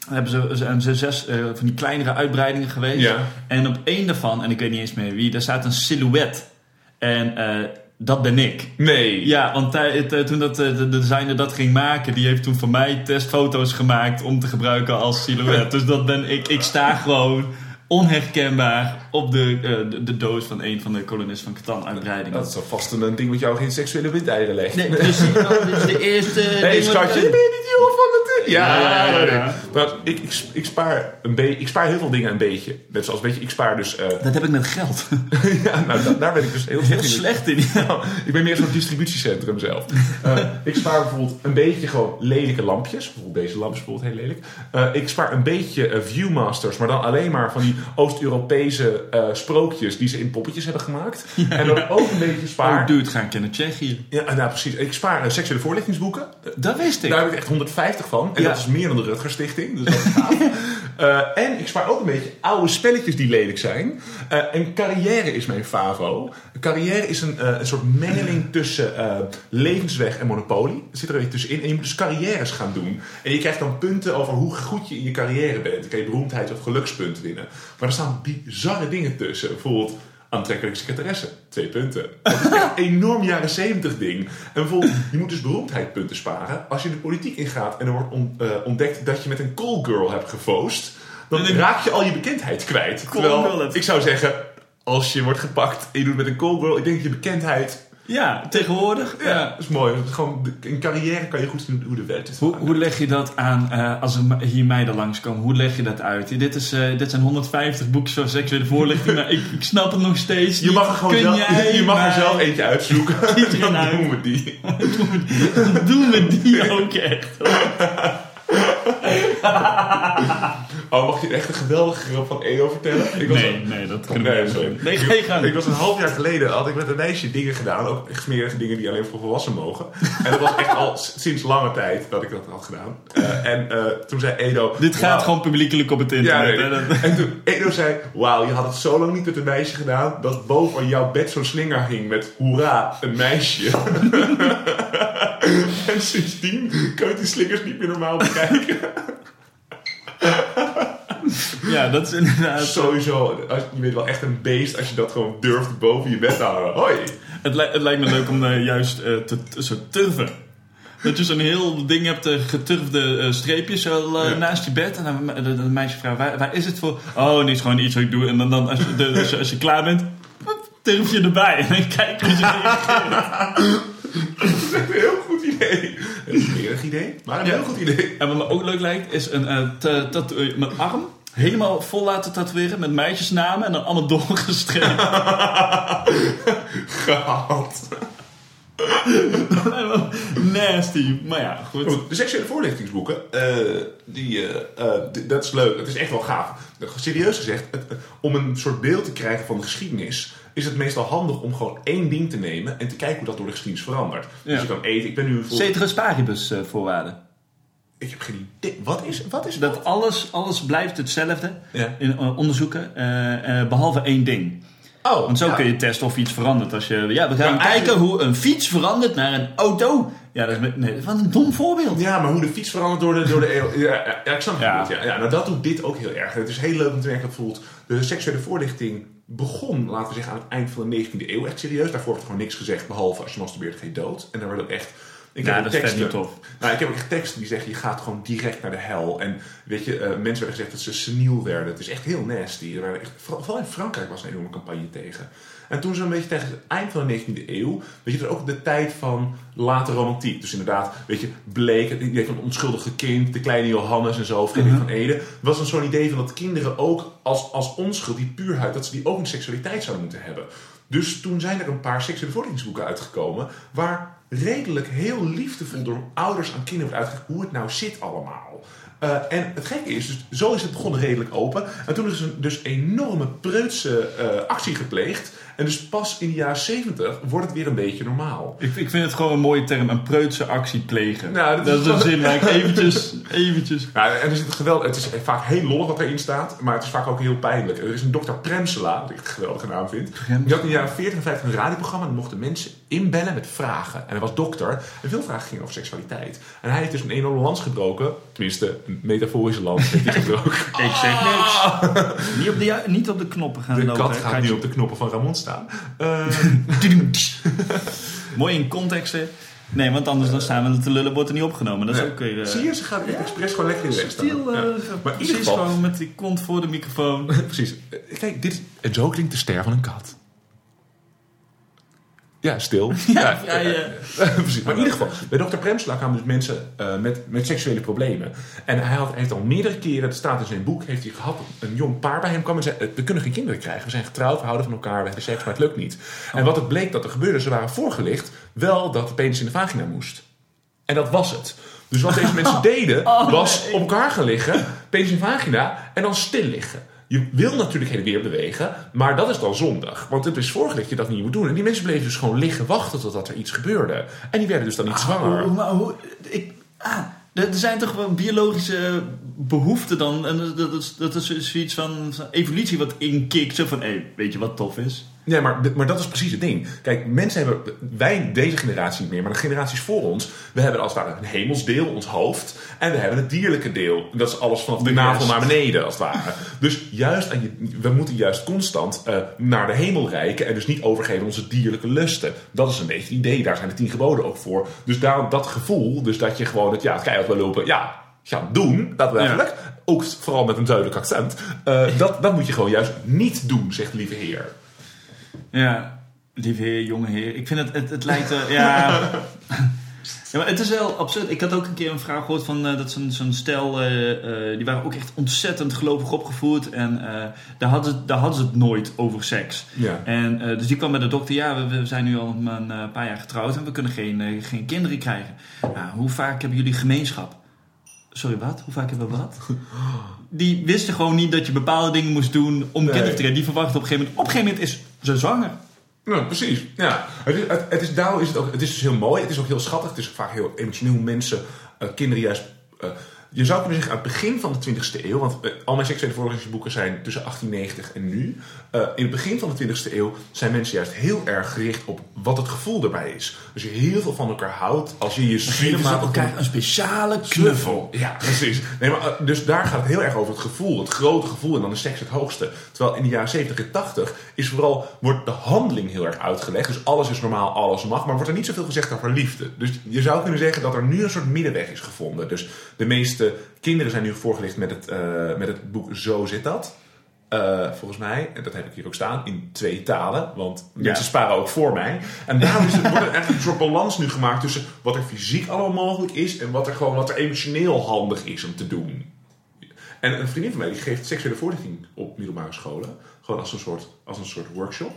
hebben ze, zijn ze zes eh, van die kleinere uitbreidingen geweest. Ja. En op één daarvan, en ik weet niet eens meer wie, daar staat een silhouet. En eh, dat ben ik. Nee. Ja, want eh, toen dat, de designer dat ging maken, die heeft toen voor mij testfoto's gemaakt om te gebruiken als silhouet. dus dat ben ik. Ik sta gewoon onherkenbaar op de, de, de doos van een van de kolonisten van Catan uitbreidingen. Dat is al vast een ding wat jou geen seksuele windeieren legt. Nee, precies. Dat is de eerste. Schatje, Ja, Ja, ja, ja, nee. ja. Maar ik, ik, ik, spaar een beetje, ik spaar heel veel dingen een beetje. Net zoals, weet je, ik spaar dus... eh, Dat heb ik met geld. ja, nou, da- daar ben ik dus heel Heel slecht in. slecht in. Nou, ik ben meer zo'n distributiecentrum zelf. Eh, ik spaar bijvoorbeeld een beetje gewoon lelijke lampjes. Bijvoorbeeld deze lamp is bijvoorbeeld heel lelijk. Eh, ik spaar een beetje Viewmasters, maar dan alleen maar van die Oost-Europese eh, sprookjes die ze in poppetjes hebben gemaakt. en dan ook een beetje spaar... Oh, dude, ga ik naar Tsjechië. Ja, nou precies. Ik spaar seksuele voorlichtingsboeken. Dat wist ik. Daar heb ik echt 150 van. En Ja. dat is meer dan de Rutger Stichting. Dus dat. Eh, en ik spaar ook een beetje oude spelletjes die lelijk zijn. Eh, en carrière is mijn favo. Carrière is een, eh, een soort mengeling tussen levensweg en monopolie. Het zit er een beetje tussenin. En je moet dus carrières gaan doen. En je krijgt dan punten over hoe goed je in je carrière bent. Dan kan je beroemdheid of gelukspunten winnen. Maar er staan bizarre dingen tussen. Bijvoorbeeld aantrekkelijke secretaresse. Twee punten. Dat is echt een enorm jaren 70 ding. En bijvoorbeeld, je moet dus beroemdheidpunten sparen. Als je de politiek ingaat en er wordt eh, ontdekt dat je met een call girl hebt gefoost, dan raak je al je bekendheid kwijt. Terwijl, ik zou zeggen, als je wordt gepakt en je doet met een call girl, ik denk dat je bekendheid... Ja, tegenwoordig. Ja, dat is mooi. Gewoon, in carrière kan je goed zien hoe de wet is. Hoe, hoe leg je dat aan eh, als er hier meiden langskomen? Hoe leg je dat uit? Dit, is, eh, dit zijn 150 boekjes van seksuele voorlichting, maar ik, ik snap het nog steeds Je mag er gewoon Kun zelf, jij je mag er mij- zelf eentje uitzoeken. Kies er Dan een uit. doen we die. Doen we die ook echt? Oh, mag je echt een geweldige grap van Edo vertellen? Ik was Nee, nee, dat we Nee, niet sorry. Nee, ga je gang. Ik was een half jaar geleden, had ik met een meisje dingen gedaan. Ook echt smerige dingen die alleen voor volwassenen mogen. En dat was echt al sinds lange tijd dat ik dat had gedaan. Eh, en eh, toen zei Edo... Dit gaat gewoon publiekelijk op het Ja, internet. nee. En toen Edo zei, wauw, je had het zo lang niet met een meisje gedaan... dat boven jouw bed zo'n slinger hing met hoera, een meisje. en sindsdien kan je die slingers niet meer normaal bekijken. Ja, dat is inderdaad... Sowieso, als, je bent wel echt een beest als je dat gewoon durft boven je bed te houden. Hoi! Het, li- het lijkt me leuk om eh, juist eh, te, te zo turven. Dat je zo'n heel ding hebt, eh, geturfde eh, streepjes zo, eh, Ja. naast je bed. En dan de, de, de meisje vraagt, waar, waar is het voor? Oh, nee, het is gewoon iets wat ik doe. En dan, dan als, je, de, als, je, als je klaar bent, turf je erbij. En dan kijk je is echt een heel goed idee. Een smerig idee, maar een Ja. heel goed idee. En wat me ook leuk lijkt, is een, tatoe- mijn arm helemaal vol laten tatoeëren met meisjesnamen en dan allemaal doorgestreept. Gehad. Nasty. Maar ja, goed. De seksuele voorlichtingsboeken, eh, die, dat is leuk. Het is echt wel gaaf. Serieus gezegd, het- om een soort beeld te krijgen van de geschiedenis, is het meestal handig om gewoon één ding te nemen en te kijken hoe dat door de geschiedenis verandert. Dus je kan eten. Ik ben nu voor. Ceteris paribus eh, voorwaarden. Ik heb geen idee. Wat is, wat is Dat alles, alles blijft hetzelfde Ja. in eh, onderzoeken, eh, eh, behalve één ding. Oh, Want zo ja. kun je testen of iets verandert. Als je, ja, we gaan kijken hoe een fiets verandert naar een auto. Ja, dat is, met- nee, wat een dom voorbeeld. Ja, maar hoe de fiets verandert door de, door de eeuw. Ja, ik snap het ja. ja. Nou, dat doet dit ook heel erg. Het is heel leuk om te merken dat bijvoorbeeld de seksuele voorlichting begon, laten we zeggen, aan het eind van de 19e eeuw. Echt serieus. Daarvoor wordt gewoon niks gezegd, behalve als je masturbeert ga je dood. En daar werd ook echt... Ik Ja, heb dat teksten, niet tof. Nou, ik heb ook echt teksten die zeggen, je gaat gewoon direct naar de hel. En weet je, eh, mensen werden gezegd dat ze seniel werden. Het is echt heel nasty. Er waren echt, vooral vooral in Frankrijk was er een enorme campagne tegen. En toen zo'n beetje tegen het eind van de 19e eeuw, weet je, dat ook de tijd van late romantiek. Dus inderdaad, weet je, bleek, het idee van het onschuldige kind, de kleine Johannes en zo, Frederik van Ede, was een zo'n idee van dat kinderen ook als, als onschuld, die puurheid, dat ze die ook een seksualiteit zouden moeten hebben. Dus toen zijn er een paar seksuele uitgekomen, waar redelijk heel liefdevol door ouders aan kinderen wordt uitgelegd hoe het nou zit allemaal. Eh, en het gekke is, dus zo is het begonnen redelijk open. En toen is er dus enorme preutse eh, actie gepleegd. En dus pas in de jaren 70 wordt het weer een beetje normaal. Ik, ik vind het gewoon een mooie term, een preutse actie plegen. Nou, dat dat, is een zin waar ik eventjes, eventjes... Ja, en er zit het geweld. Het is vaak heel lollig wat erin staat, maar het is vaak ook heel pijnlijk. Er is een dokter Premsela, wat ik een geweldige naam vind. Die had in de jaren 40 en 50 een radioprogramma en mochten mensen inbellen met vragen. En hij was dokter en veel vragen gingen over seksualiteit. En hij heeft dus een enorme lans gebroken, tenminste een metaforische lans heeft hij gebroken. Ik zeg niks. niet, op de, niet op de knoppen gaan De lopen. kat gaat nu op de knoppen van Ramon staan. Eh, Mooi in contexten. Nee, want anders dan staan we te lullen, wordt er niet opgenomen. Dat is ook weer... eh, Zie je, ze gaat expres gewoon lekker in de weg staan. Stiel, eh, Ja. Maar precies gewoon met die kont voor de microfoon. precies. Kijk, dit zo klinkt de ster van een kat. Ja, stil. Ja, ja, ja. precies. Maar in ieder geval, bij dokter Premsla kwamen dus mensen eh, met, met seksuele problemen. En hij had, heeft al meerdere keren, het staat in zijn boek, heeft hij gehad, dat een jong paar bij hem kwam en zei, eh, we kunnen geen kinderen krijgen. We zijn getrouwd, we houden van elkaar, we hebben seks, maar het lukt niet. En wat het bleek dat er gebeurde, ze waren voorgelicht, wel dat de penis in de vagina moest. En dat was het. Dus wat deze mensen deden, was op elkaar gaan liggen, penis in vagina, en dan stil liggen. Je wil natuurlijk heen en weer bewegen, maar dat is dan zondig. Want het is voorgelegd dat je dat niet moet doen. En die mensen bleven dus gewoon liggen wachten totdat er iets gebeurde. En die werden dus dan niet zwanger. Hoe- maar hoe, ik, ah, er zijn toch gewoon biologische behoeften dan. En dat- is, dat is zoiets van van evolutie wat inkikt. Zo van, hé, weet je wat tof is? Nee, maar, maar dat is precies het ding. Kijk, mensen hebben, wij deze generatie niet meer, maar de generaties voor ons, we hebben als het ware een hemelsdeel, ons hoofd, en we hebben het dierlijke deel. Dat is alles vanaf de, navel naar beneden, als het ware. Dus juist, aan je, we moeten juist constant eh, naar de hemel reiken en dus niet overgeven onze dierlijke lusten. Dat is een beetje het idee, daar zijn de tien geboden ook voor. Dus daarom dat gevoel, dus dat je gewoon het, ja, het keihard wil lopen, ja, gaan doen, daadwerkelijk. Ook vooral met een duidelijk accent. eh, dat, dat moet je gewoon juist niet doen, zegt de lieve heer. Ja, lieve heer, jonge heer. Ik vind het, het, het lijkt er, ja... Ja, maar het is wel absurd. Ik had ook een keer een vraag gehoord van eh, dat zo'n zo'n stel, eh, eh, die waren ook echt ontzettend gelovig opgevoed. En daar, hadden ze, daar hadden ze het nooit over seks. Ja. En dus die kwam bij de dokter, ja, we, we zijn nu al een paar jaar getrouwd en we kunnen geen, geen kinderen krijgen. Ja, hoe vaak hebben jullie gemeenschap? Sorry, wat? Hoe vaak hebben we wat? Die wisten gewoon niet dat je bepaalde dingen moest doen om kinderen te krijgen. Die verwachten op een gegeven moment, op een gegeven moment is ze zwanger. Ja, precies. Ja. Het is, het, is, is het ook, het is dus heel mooi, het is ook heel schattig, het is vaak heel emotioneel hoe mensen, eh, kinderen juist... eh, je zou kunnen zeggen aan het begin van de 20e eeuw, want eh, al mijn seksuele voorlichtingsboeken zijn tussen 1890 en nu. eh, in het begin van de 20e eeuw zijn mensen juist heel erg gericht op wat het gevoel erbij is. Dus je heel veel van elkaar houdt, als je je Geven ze elkaar een speciale knuffel. Ja, precies. Nee, maar, eh, dus daar gaat het heel erg over het gevoel, het grote gevoel en dan is seks het hoogste. Terwijl in de jaren 70 en 80 is vooral, wordt de handeling heel erg uitgelegd. Dus alles is normaal, alles mag, maar wordt er niet zoveel gezegd over liefde. Dus je zou kunnen zeggen dat er nu een soort middenweg is gevonden. Dus de meeste kinderen zijn nu voorgelicht met het, eh, met het boek Zo zit dat. eh, volgens mij, en dat heb ik hier ook staan, in twee talen. Want Ja. mensen sparen ook voor mij. En daarom is wordt er echt een soort balans nu gemaakt tussen wat er fysiek allemaal mogelijk is en wat er gewoon wat er emotioneel handig is om te doen. En een vriendin van mij die geeft seksuele voorlichting op middelbare scholen. Gewoon als een soort, als een soort workshop.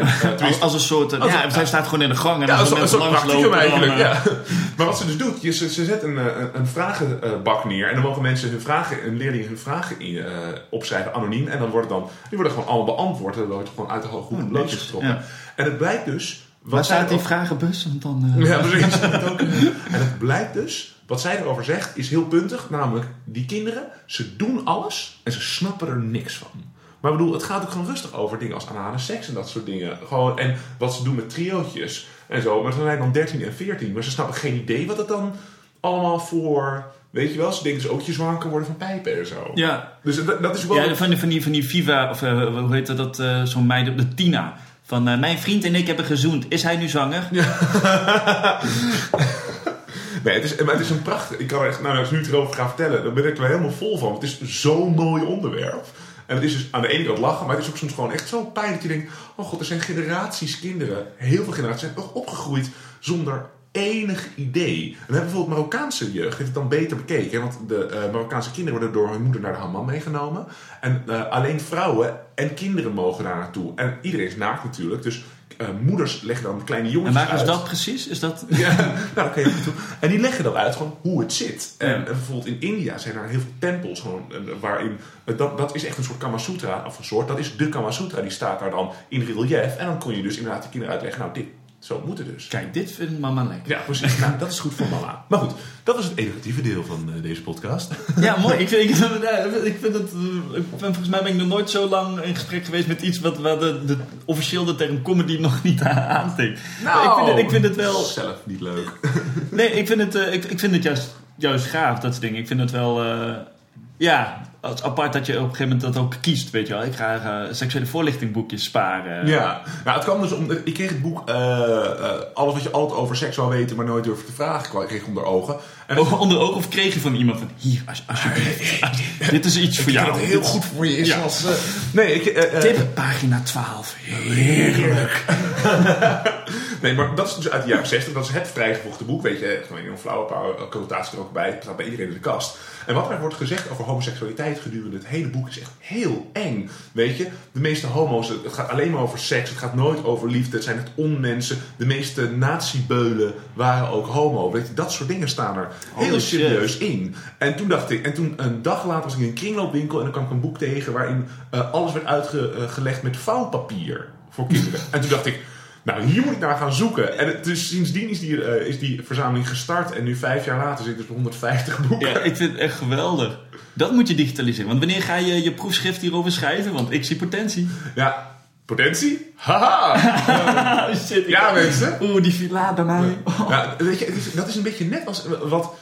En, eh, Als, als een soort... Als ja, een- zij staat gewoon in de gang en ja, een een soort practicum langslopen... dan, eigenlijk. eh, ja. Maar wat ze dus doet, je, ze, ze zet een, eh, een, een vragenbak neer. En dan mogen mensen hun vragen, een leerling hun vragen in, opschrijven, anoniem. En dan worden, dan, die worden gewoon allemaal beantwoord. En dan wordt gewoon uit de hoge hoed een netjes, getrokken. ja. En het blijkt dus... Wat Waar zij staat die vragenbus? Want dan... eh, Ja, precies. en het blijkt dus, wat zij erover zegt, is heel puntig. Namelijk, die kinderen, ze doen alles en ze snappen er niks van. Maar ik bedoel, het gaat ook gewoon rustig over dingen als anale seks en dat soort dingen. Gewoon, en wat ze doen met triootjes en zo. Maar ze zijn dan 13 en 14, maar ze snappen geen idee wat het dan allemaal voor... Weet je wel, ze denken dus ook je zwanger kan worden van pijpen en zo. Ja, Dus dat, dat is wel... ja van, die, van, die, van die Viva, of eh, hoe heet dat, dat eh, zo'n meid, de Tina. Van eh, mijn vriend en ik hebben gezoend. Is hij nu zwanger? Nee, het is, maar het is een prachtig... Ik kan er echt, nou, als ik nu het erover ga vertellen, dan ben ik er helemaal vol van. Het is zo'n mooi onderwerp. En het is dus aan de ene kant lachen, maar het is ook soms gewoon echt zo pijn dat je denkt... Oh god, er zijn generaties kinderen, heel veel generaties, zijn ook opgegroeid zonder enig idee. En hebben bijvoorbeeld Marokkaanse jeugd, heeft het dan beter bekeken. Want de eh, Marokkaanse kinderen worden door hun moeder naar de hammam meegenomen. En eh, alleen vrouwen en kinderen mogen daar naartoe. En iedereen is naakt natuurlijk, dus... eh, moeders leggen dan kleine En jongens waar is uit. dat precies? Is dat... Ja, nou, dat kan je ook toe. En die leggen dan uit gewoon hoe het zit. En, en bijvoorbeeld in India zijn er heel veel tempels gewoon, eh, waarin... eh, Dat, dat is echt een soort Kama Sutra, of een soort, dat is de Kama Sutra. Die staat daar dan in relief. En dan kon je dus inderdaad de kinderen uitleggen, nou dit, zo moet het dus. Kijk, dit vindt mama lekker. Ja, precies. Nou, dat is goed voor mama. Maar goed, dat was het educatieve deel van eh, deze podcast. Ja, mooi. Ik vind, ik, ik vind het. eh, Ik ben, volgens mij ben ik nog nooit zo lang in gesprek geweest met iets wat, wat de, de, officieel de term comedy nog niet aansteekt. Maar ik, vind het, ik vind het wel. Zelf niet leuk. Nee, ik vind het, eh, ik, ik vind het juist, juist gaaf, dat soort dingen. Ik vind het wel. ja, is apart dat je op een gegeven moment dat ook kiest, weet je wel. Ik ga eh, seksuele voorlichtingboekjes sparen. Ja, nou, het kwam dus om. Ik kreeg het boek eh, eh, Alles wat je altijd over seks zou weten, maar nooit durfde te vragen. Ik kreeg onder ogen. En Onder oog of kreeg je van iemand van hier, als, alsjeblieft. als- dit is iets voor jou. dat het heel goed voor je is. Ja. Als, eh, nee, ik, eh, eh, Tip, pagina 12. Heerlijk. nee, maar dat is dus uit de jaren 60. Dat is het vrijgevochten boek. Weet je, gewoon een flauwe paar connotaties er ook bij. Het bij iedereen in de kast. En wat er wordt gezegd over homoseksualiteit gedurende het hele boek is echt heel eng. Weet je, de meeste homo's, het gaat alleen maar over seks. Het gaat nooit over liefde. Het zijn echt onmensen. De meeste nazi-beulen waren ook homo. Weet je, dat soort dingen staan er heel serieus in. En toen dacht ik, en toen een dag later was ik in een kringloopwinkel en dan kwam ik een boek tegen waarin eh, alles werd uitgelegd met vouwpapier voor kinderen. en toen dacht ik, nou hier moet ik naar gaan zoeken. En het, dus sindsdien is die, eh, is die verzameling gestart en nu vijf jaar later zit ik dus op 150 boeken. Ja, ik vind het echt geweldig. Dat moet je digitaliseren. Want wanneer ga je je proefschrift hierover schrijven? Want ik zie potentie. Ja, potentie? Haha! Ah, shit. Ja mensen. Oeh, die villa bij mij. Ja, weet je, dat is een beetje net als wat...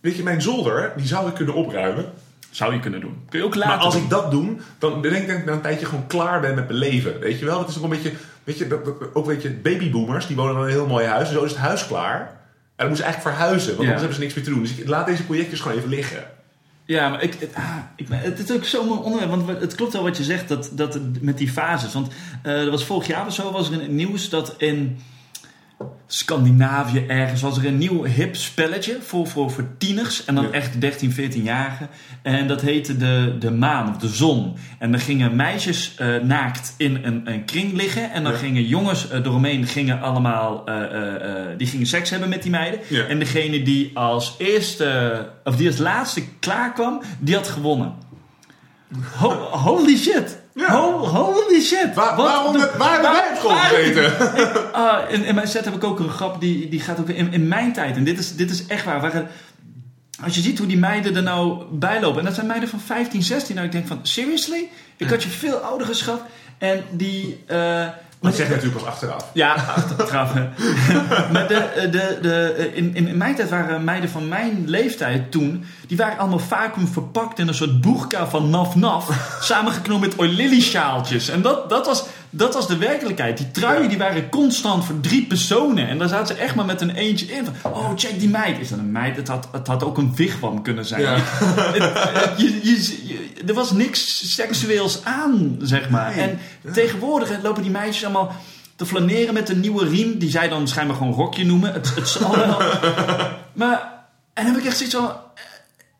Weet je, mijn zolder, die zou ik kunnen opruimen. Zou je kunnen doen. Kun je ook laten Maar als doen. ik dat doe, dan denk ik dat ik na een tijdje gewoon klaar ben met mijn leven. Weet je wel? Dat is ook een beetje, weet je, dat, dat- ook weet je, babyboomers, die wonen in een heel mooi huis. En zo is het huis klaar. En dan moeten ze eigenlijk verhuizen, want Ja. anders hebben ze niks meer te doen. Dus ik laat deze projectjes gewoon even liggen. Ja, maar ik, het, ah, het is ook zo'n onderwerp. Want het klopt wel wat je zegt dat, dat met die fases. Want er was vorig jaar zo was er in het nieuws dat in Scandinavië ergens was er een nieuw hip spelletje voor, voor, voor tieners. En dan Ja. echt 13, 14-jarigen. En dat heette de, de maan of de zon. En dan gingen meisjes eh, naakt in een, een kring liggen. En dan Ja. gingen jongens eh, eromheen gingen allemaal eh, die gingen seks hebben met die meiden. Ja. En degene die als eerste of die als laatste klaar kwam, die had gewonnen. Ho- holy shit! Ja. Ho- holy shit! Waar, Wat waarom, de- waar hebben wij waar- gezeten? Ah, in, in mijn set heb ik ook een grap die, die gaat ook in, in mijn tijd. En dit is, dit is echt waar. waren, als je ziet hoe die meiden er nou bij lopen. En dat zijn meiden van 15, 16. Nou, ik denk van, seriously? Ik had je veel ouder geschat. En die... eh, Dat zeg je natuurlijk pas achteraf. ja, achteraf. maar de, de, de, in, in mijn tijd waren meiden van mijn leeftijd toen... die waren allemaal vacuüm verpakt in een soort boerka van naf naf... samengeknopen met oilily sjaaltjes. En dat, dat, was, dat was de werkelijkheid. Die truien die waren constant voor drie personen. En daar zaten ze echt maar met een eentje in. Van, oh, check die meid. Is dat een meid? Het had, het had ook een wigwam kunnen zijn. Ja. Je, je, je- er was niks seksueels aan, zeg maar. Nee. En tegenwoordig lopen die meisjes allemaal te flaneren met een nieuwe riem. Die zij dan schijnbaar gewoon rokje noemen. Het, het zal wel. Maar, en dan heb ik echt zoiets van...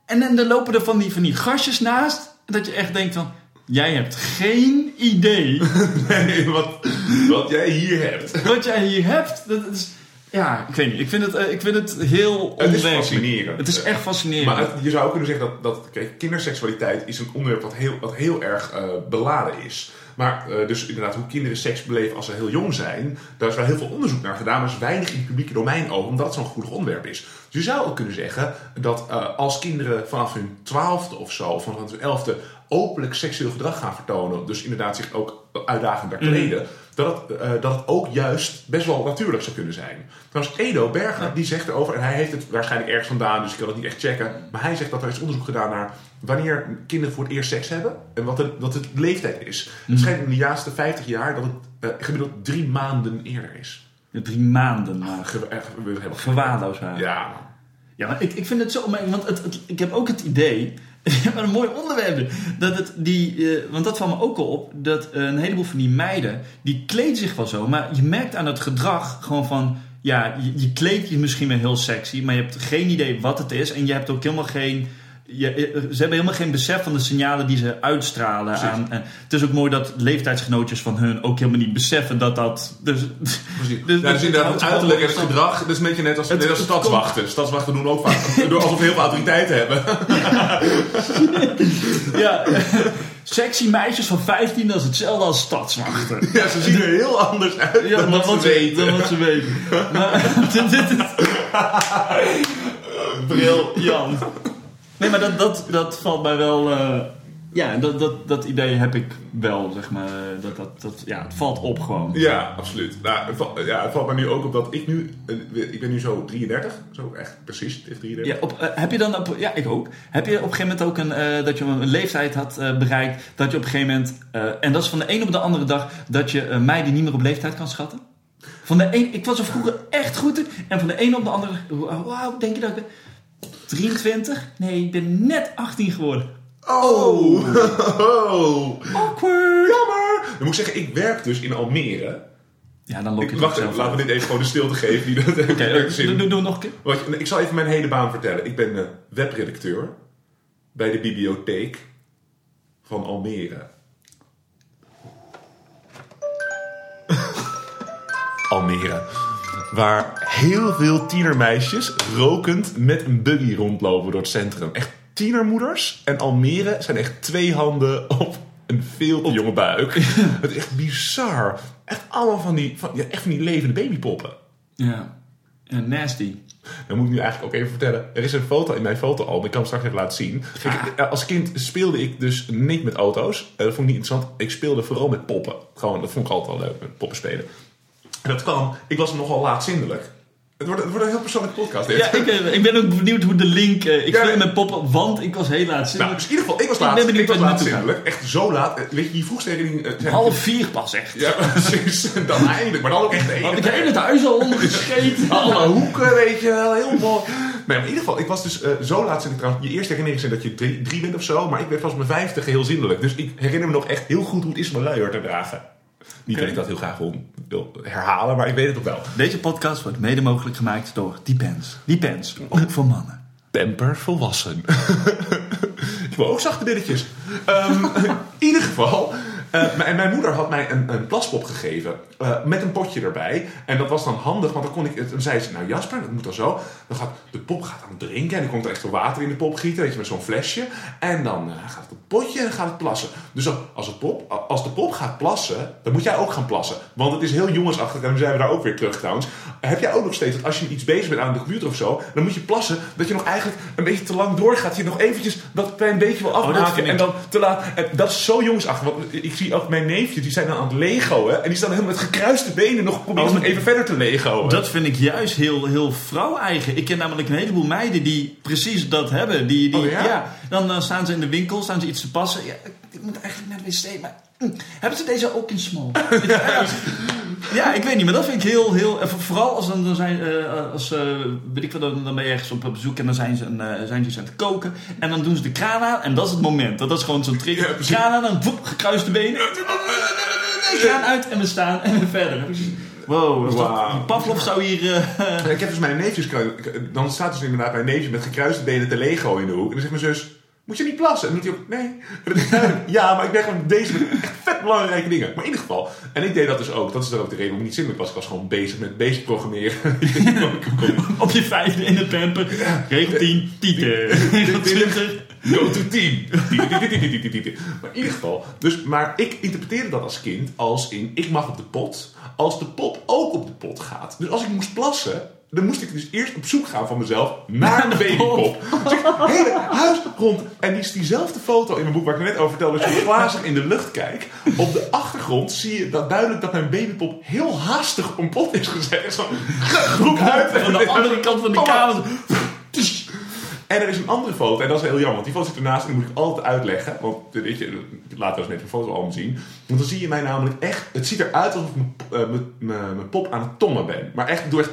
En dan, dan lopen er van die, van die gastjes naast. Dat je echt denkt van... Jij hebt geen idee Nee, wat, wat jij hier hebt. wat jij hier hebt. Dat is, ja, ik weet niet. Ik vind het, eh, ik vind het heel Het is onwerkelijk. fascinerend. Het is echt fascinerend. Maar het- je zou ook kunnen zeggen dat, dat kijk, kinderseksualiteit is een onderwerp wat heel, wat heel erg eh, beladen is. Maar eh, dus inderdaad, hoe kinderen seks beleven als ze heel jong zijn, daar is wel heel veel onderzoek naar gedaan, maar is weinig in het publieke domein over, omdat het zo'n gevoelig onderwerp is. Dus je zou ook kunnen zeggen dat als kinderen vanaf hun twaalfde of zo, vanaf hun elfde, openlijk seksueel gedrag gaan vertonen, dus inderdaad zich ook uitdagend daar kleden, dat, het, eh, dat het ook juist best wel natuurlijk zou kunnen zijn. Trouwens, Edo Berger, die zegt erover, en hij heeft het waarschijnlijk ergens vandaan, dus ik kan het niet echt checken, maar hij zegt dat er is onderzoek gedaan naar wanneer kinderen voor het eerst seks hebben en wat de, wat de leeftijd is. Het schijnt in de laatste 50 jaar dat het eh, gemiddeld drie maanden eerder is. Drie maanden maar. Ge- echt, we hebben Verwaarloosd waren. Ja, Ja, maar ik, ik vind het zo want het, het- ik heb ook het idee, wat een mooi onderwerp, dit, dat het die, eh, want dat valt me ook al op, dat eh, een heleboel van die meiden, die kleden zich wel zo, maar je merkt aan het gedrag gewoon van, ja, je, je kleedt je misschien wel heel sexy, maar je hebt geen idee wat het is en je hebt ook helemaal geen... Je, eh, ze hebben helemaal geen besef van de signalen die ze uitstralen. Precies. Aan, en het is ook mooi dat leeftijdsgenootjes van hun ook helemaal niet beseffen dat dat. Dus, precies. Dus- ja, dus inderdaad, het uiterlijk en het gedrag, dat is een beetje net als, Het- net als het stadswachten. Stadswachten doen ook vaak, door alsof heel veel autoriteit hebben. Ja, sexy meisjes van 15, dat is hetzelfde als stadswachten. Ja, ze zien er heel anders uit Ja, dan wat ze weten. Dan wat ze weten. Maar, dit, dit is... Briljant. Nee, maar dat, dat, dat valt mij wel... eh, ja, dat, dat, dat idee heb ik wel, zeg maar. Dat, dat, dat, ja, het valt op gewoon. Ja, absoluut. Nou, het, valt, ja, het valt me nu ook op dat ik nu, eh, ik ben nu zo 33, zo echt precies, echt 33. Ja, op, eh, heb je dan op, ja, ik ook. Heb je op een gegeven moment ook een, dat je een leeftijd had bereikt, dat je op een gegeven moment, en dat is van de een op de andere dag, dat je eh, meiden niet meer op leeftijd kan schatten? Van de een, ik was er vroeger echt goed in, en van de een op de andere, wauw, denk je dat ik, 23? Nee, ik ben net 18 geworden. Oh! oh. Awkward! Jammer! Dan moet ik zeggen, ik werk dus in Almere. Ja, dan lok je Ik, het wacht even, laten we uit. dit even gewoon de stilte geven. Die dat Oké, heeft eh, zin. doe, doe, doe nog een keer. Ik zal even mijn hele baan vertellen. Ik ben eh, webredacteur bij de bibliotheek van Almere. Almere. Waar heel veel tienermeisjes rokend met een buggy rondlopen door het centrum. Echt tienermoeders en Almere zijn echt twee handen op een veel te jonge buik. Het is echt bizar. Echt allemaal van die, van, ja, echt van die levende babypoppen. Ja. ja, nasty. Dan moet ik nu eigenlijk ook even vertellen. Er is een foto in mijn fotoalbum. Ik kan hem straks even laten zien. Ik, eh, als kind speelde ik dus niet met auto's. Eh, dat vond ik niet interessant. Ik speelde vooral met poppen. Gewoon, dat vond ik altijd wel leuk, met poppen spelen. Dat kwam. Ik was nogal laatzindelijk. Het wordt, het wordt een heel persoonlijke podcast. dit. Ja, ik, eh, ik ben ook benieuwd hoe de link... eh, ik Ja, nee. met poppen, want ik was heel laat Nou, dus in ieder geval, ik was Ik ben laat. Ik, benieuwd was laatzindelijk. Echt zo laat. Eh, Weet je, die vroeg tegen die... eh, zei- Half vier pas echt. Ja, precies. Dan eindelijk. Maar dan ook echt de Had ik heel het huis al ondergescheten. Alle hoeken, weet je wel, heel mooi. Nee, maar in ieder geval, ik was dus zo laat zin ik trouwens. Je eerste herinnering is dat je drie, drie bent of zo, maar ik werd pas mijn vijftige heel zindelijk. Dus ik herinner me nog echt heel goed hoe het is om een luier te dragen. Niet dat ik dat heel graag wil, wil herhalen, maar ik weet het ook wel. Deze podcast wordt mede mogelijk gemaakt door Depends. Depends, ook voor mannen. Temper volwassen. ik wil ook zachte billetjes. Ehm, in ieder geval. Eh, en mijn moeder had mij een, een plaspop gegeven. eh, met een potje erbij. En dat was dan handig, want dan kon ik. Dan zei ze: Nou, Jasper, dat moet dan zo. Dan gaat de pop gaat aan het drinken. En dan komt er echt veel water in de pop gieten. Weet je, met zo'n flesje. En dan eh, gaat het potje en dan gaat het plassen. Dus dan, als, het pop, als de pop gaat plassen, dan moet jij ook gaan plassen. Want het is heel jongensachtig. En dan zijn we daar ook weer terug trouwens. Heb jij ook nog steeds dat als je iets bezig bent aan de computer of zo. Dan moet je plassen. Dat je nog eigenlijk een beetje te lang doorgaat. Je nog eventjes dat klein beetje wil dat afmaken. en dan te laat. En dat is zo jongensachtig. Want ik zie zie ook mijn neefjes, die zijn dan aan het Lego, hè. En die staan helemaal met gekruiste benen nog, proberen Oh, even verder te Lego. Dat vind ik juist heel, heel vrouw-eigen. Ik ken namelijk een heleboel meiden die precies dat hebben. Die, die, Oh, ja? dan, dan staan ze in de winkel, staan ze iets te passen. Ja, ik moet eigenlijk naar de wc, maar... hm, hebben ze deze ook in small? ja, ja, ik weet niet, maar dat vind ik heel... heel en voor- vooral als dan, dan zijn... eh, als, eh, weet ik wat, dan, dan ben je ergens op bezoek en dan zijn ze, een, eh, zijn ze iets aan het koken. En dan doen ze de kraan aan en dat is het moment. Dat is gewoon zo'n trigger. Ja, kraan aan, dan woep, gekruiste benen. Kraan uit en we staan en we verder. Wow, Wauw. Pavlov zou hier... Ik heb dus mijn neefjes, dan staat dus inderdaad mijn neefje met gekruiste benen te Lego in de hoek. En dan zegt mijn zus, moet je niet plassen? En doet hij ook, nee. Ja, maar ik ben gewoon bezig met echt vet belangrijke dingen. Maar in ieder geval, en ik deed dat dus ook. Dat is dan ook de reden waarom ik niet zin was. Ik was gewoon bezig met basic programmeren. Op je vijfde in de pamper. Regel 10, tieten. Regel 20. Go to team. Maar in ieder geval, dus, maar ik interpreteerde dat als kind als in, ik mag op de pot, als de pop ook op de pot gaat. Dus als ik moest plassen, dan moest ik dus eerst op zoek gaan van mezelf naar de babypop. Dus ik hele huis rond. En die is diezelfde foto in mijn boek waar ik net over vertelde, als je glazig in de lucht kijkt. Op de achtergrond zie je dat duidelijk dat mijn babypop heel haastig op een pot is gezet. Zo, groep uit. Van de andere kant van de kamer. En er is een andere foto, en dat is heel jammer, want die foto zit ernaast en die moet ik altijd uitleggen. Want weet je, laat eens met een foto allemaal zien. Want dan zie je mij namelijk echt, het ziet eruit alsof ik mijn, eh, pop aan het tommen ben. Maar echt door echt,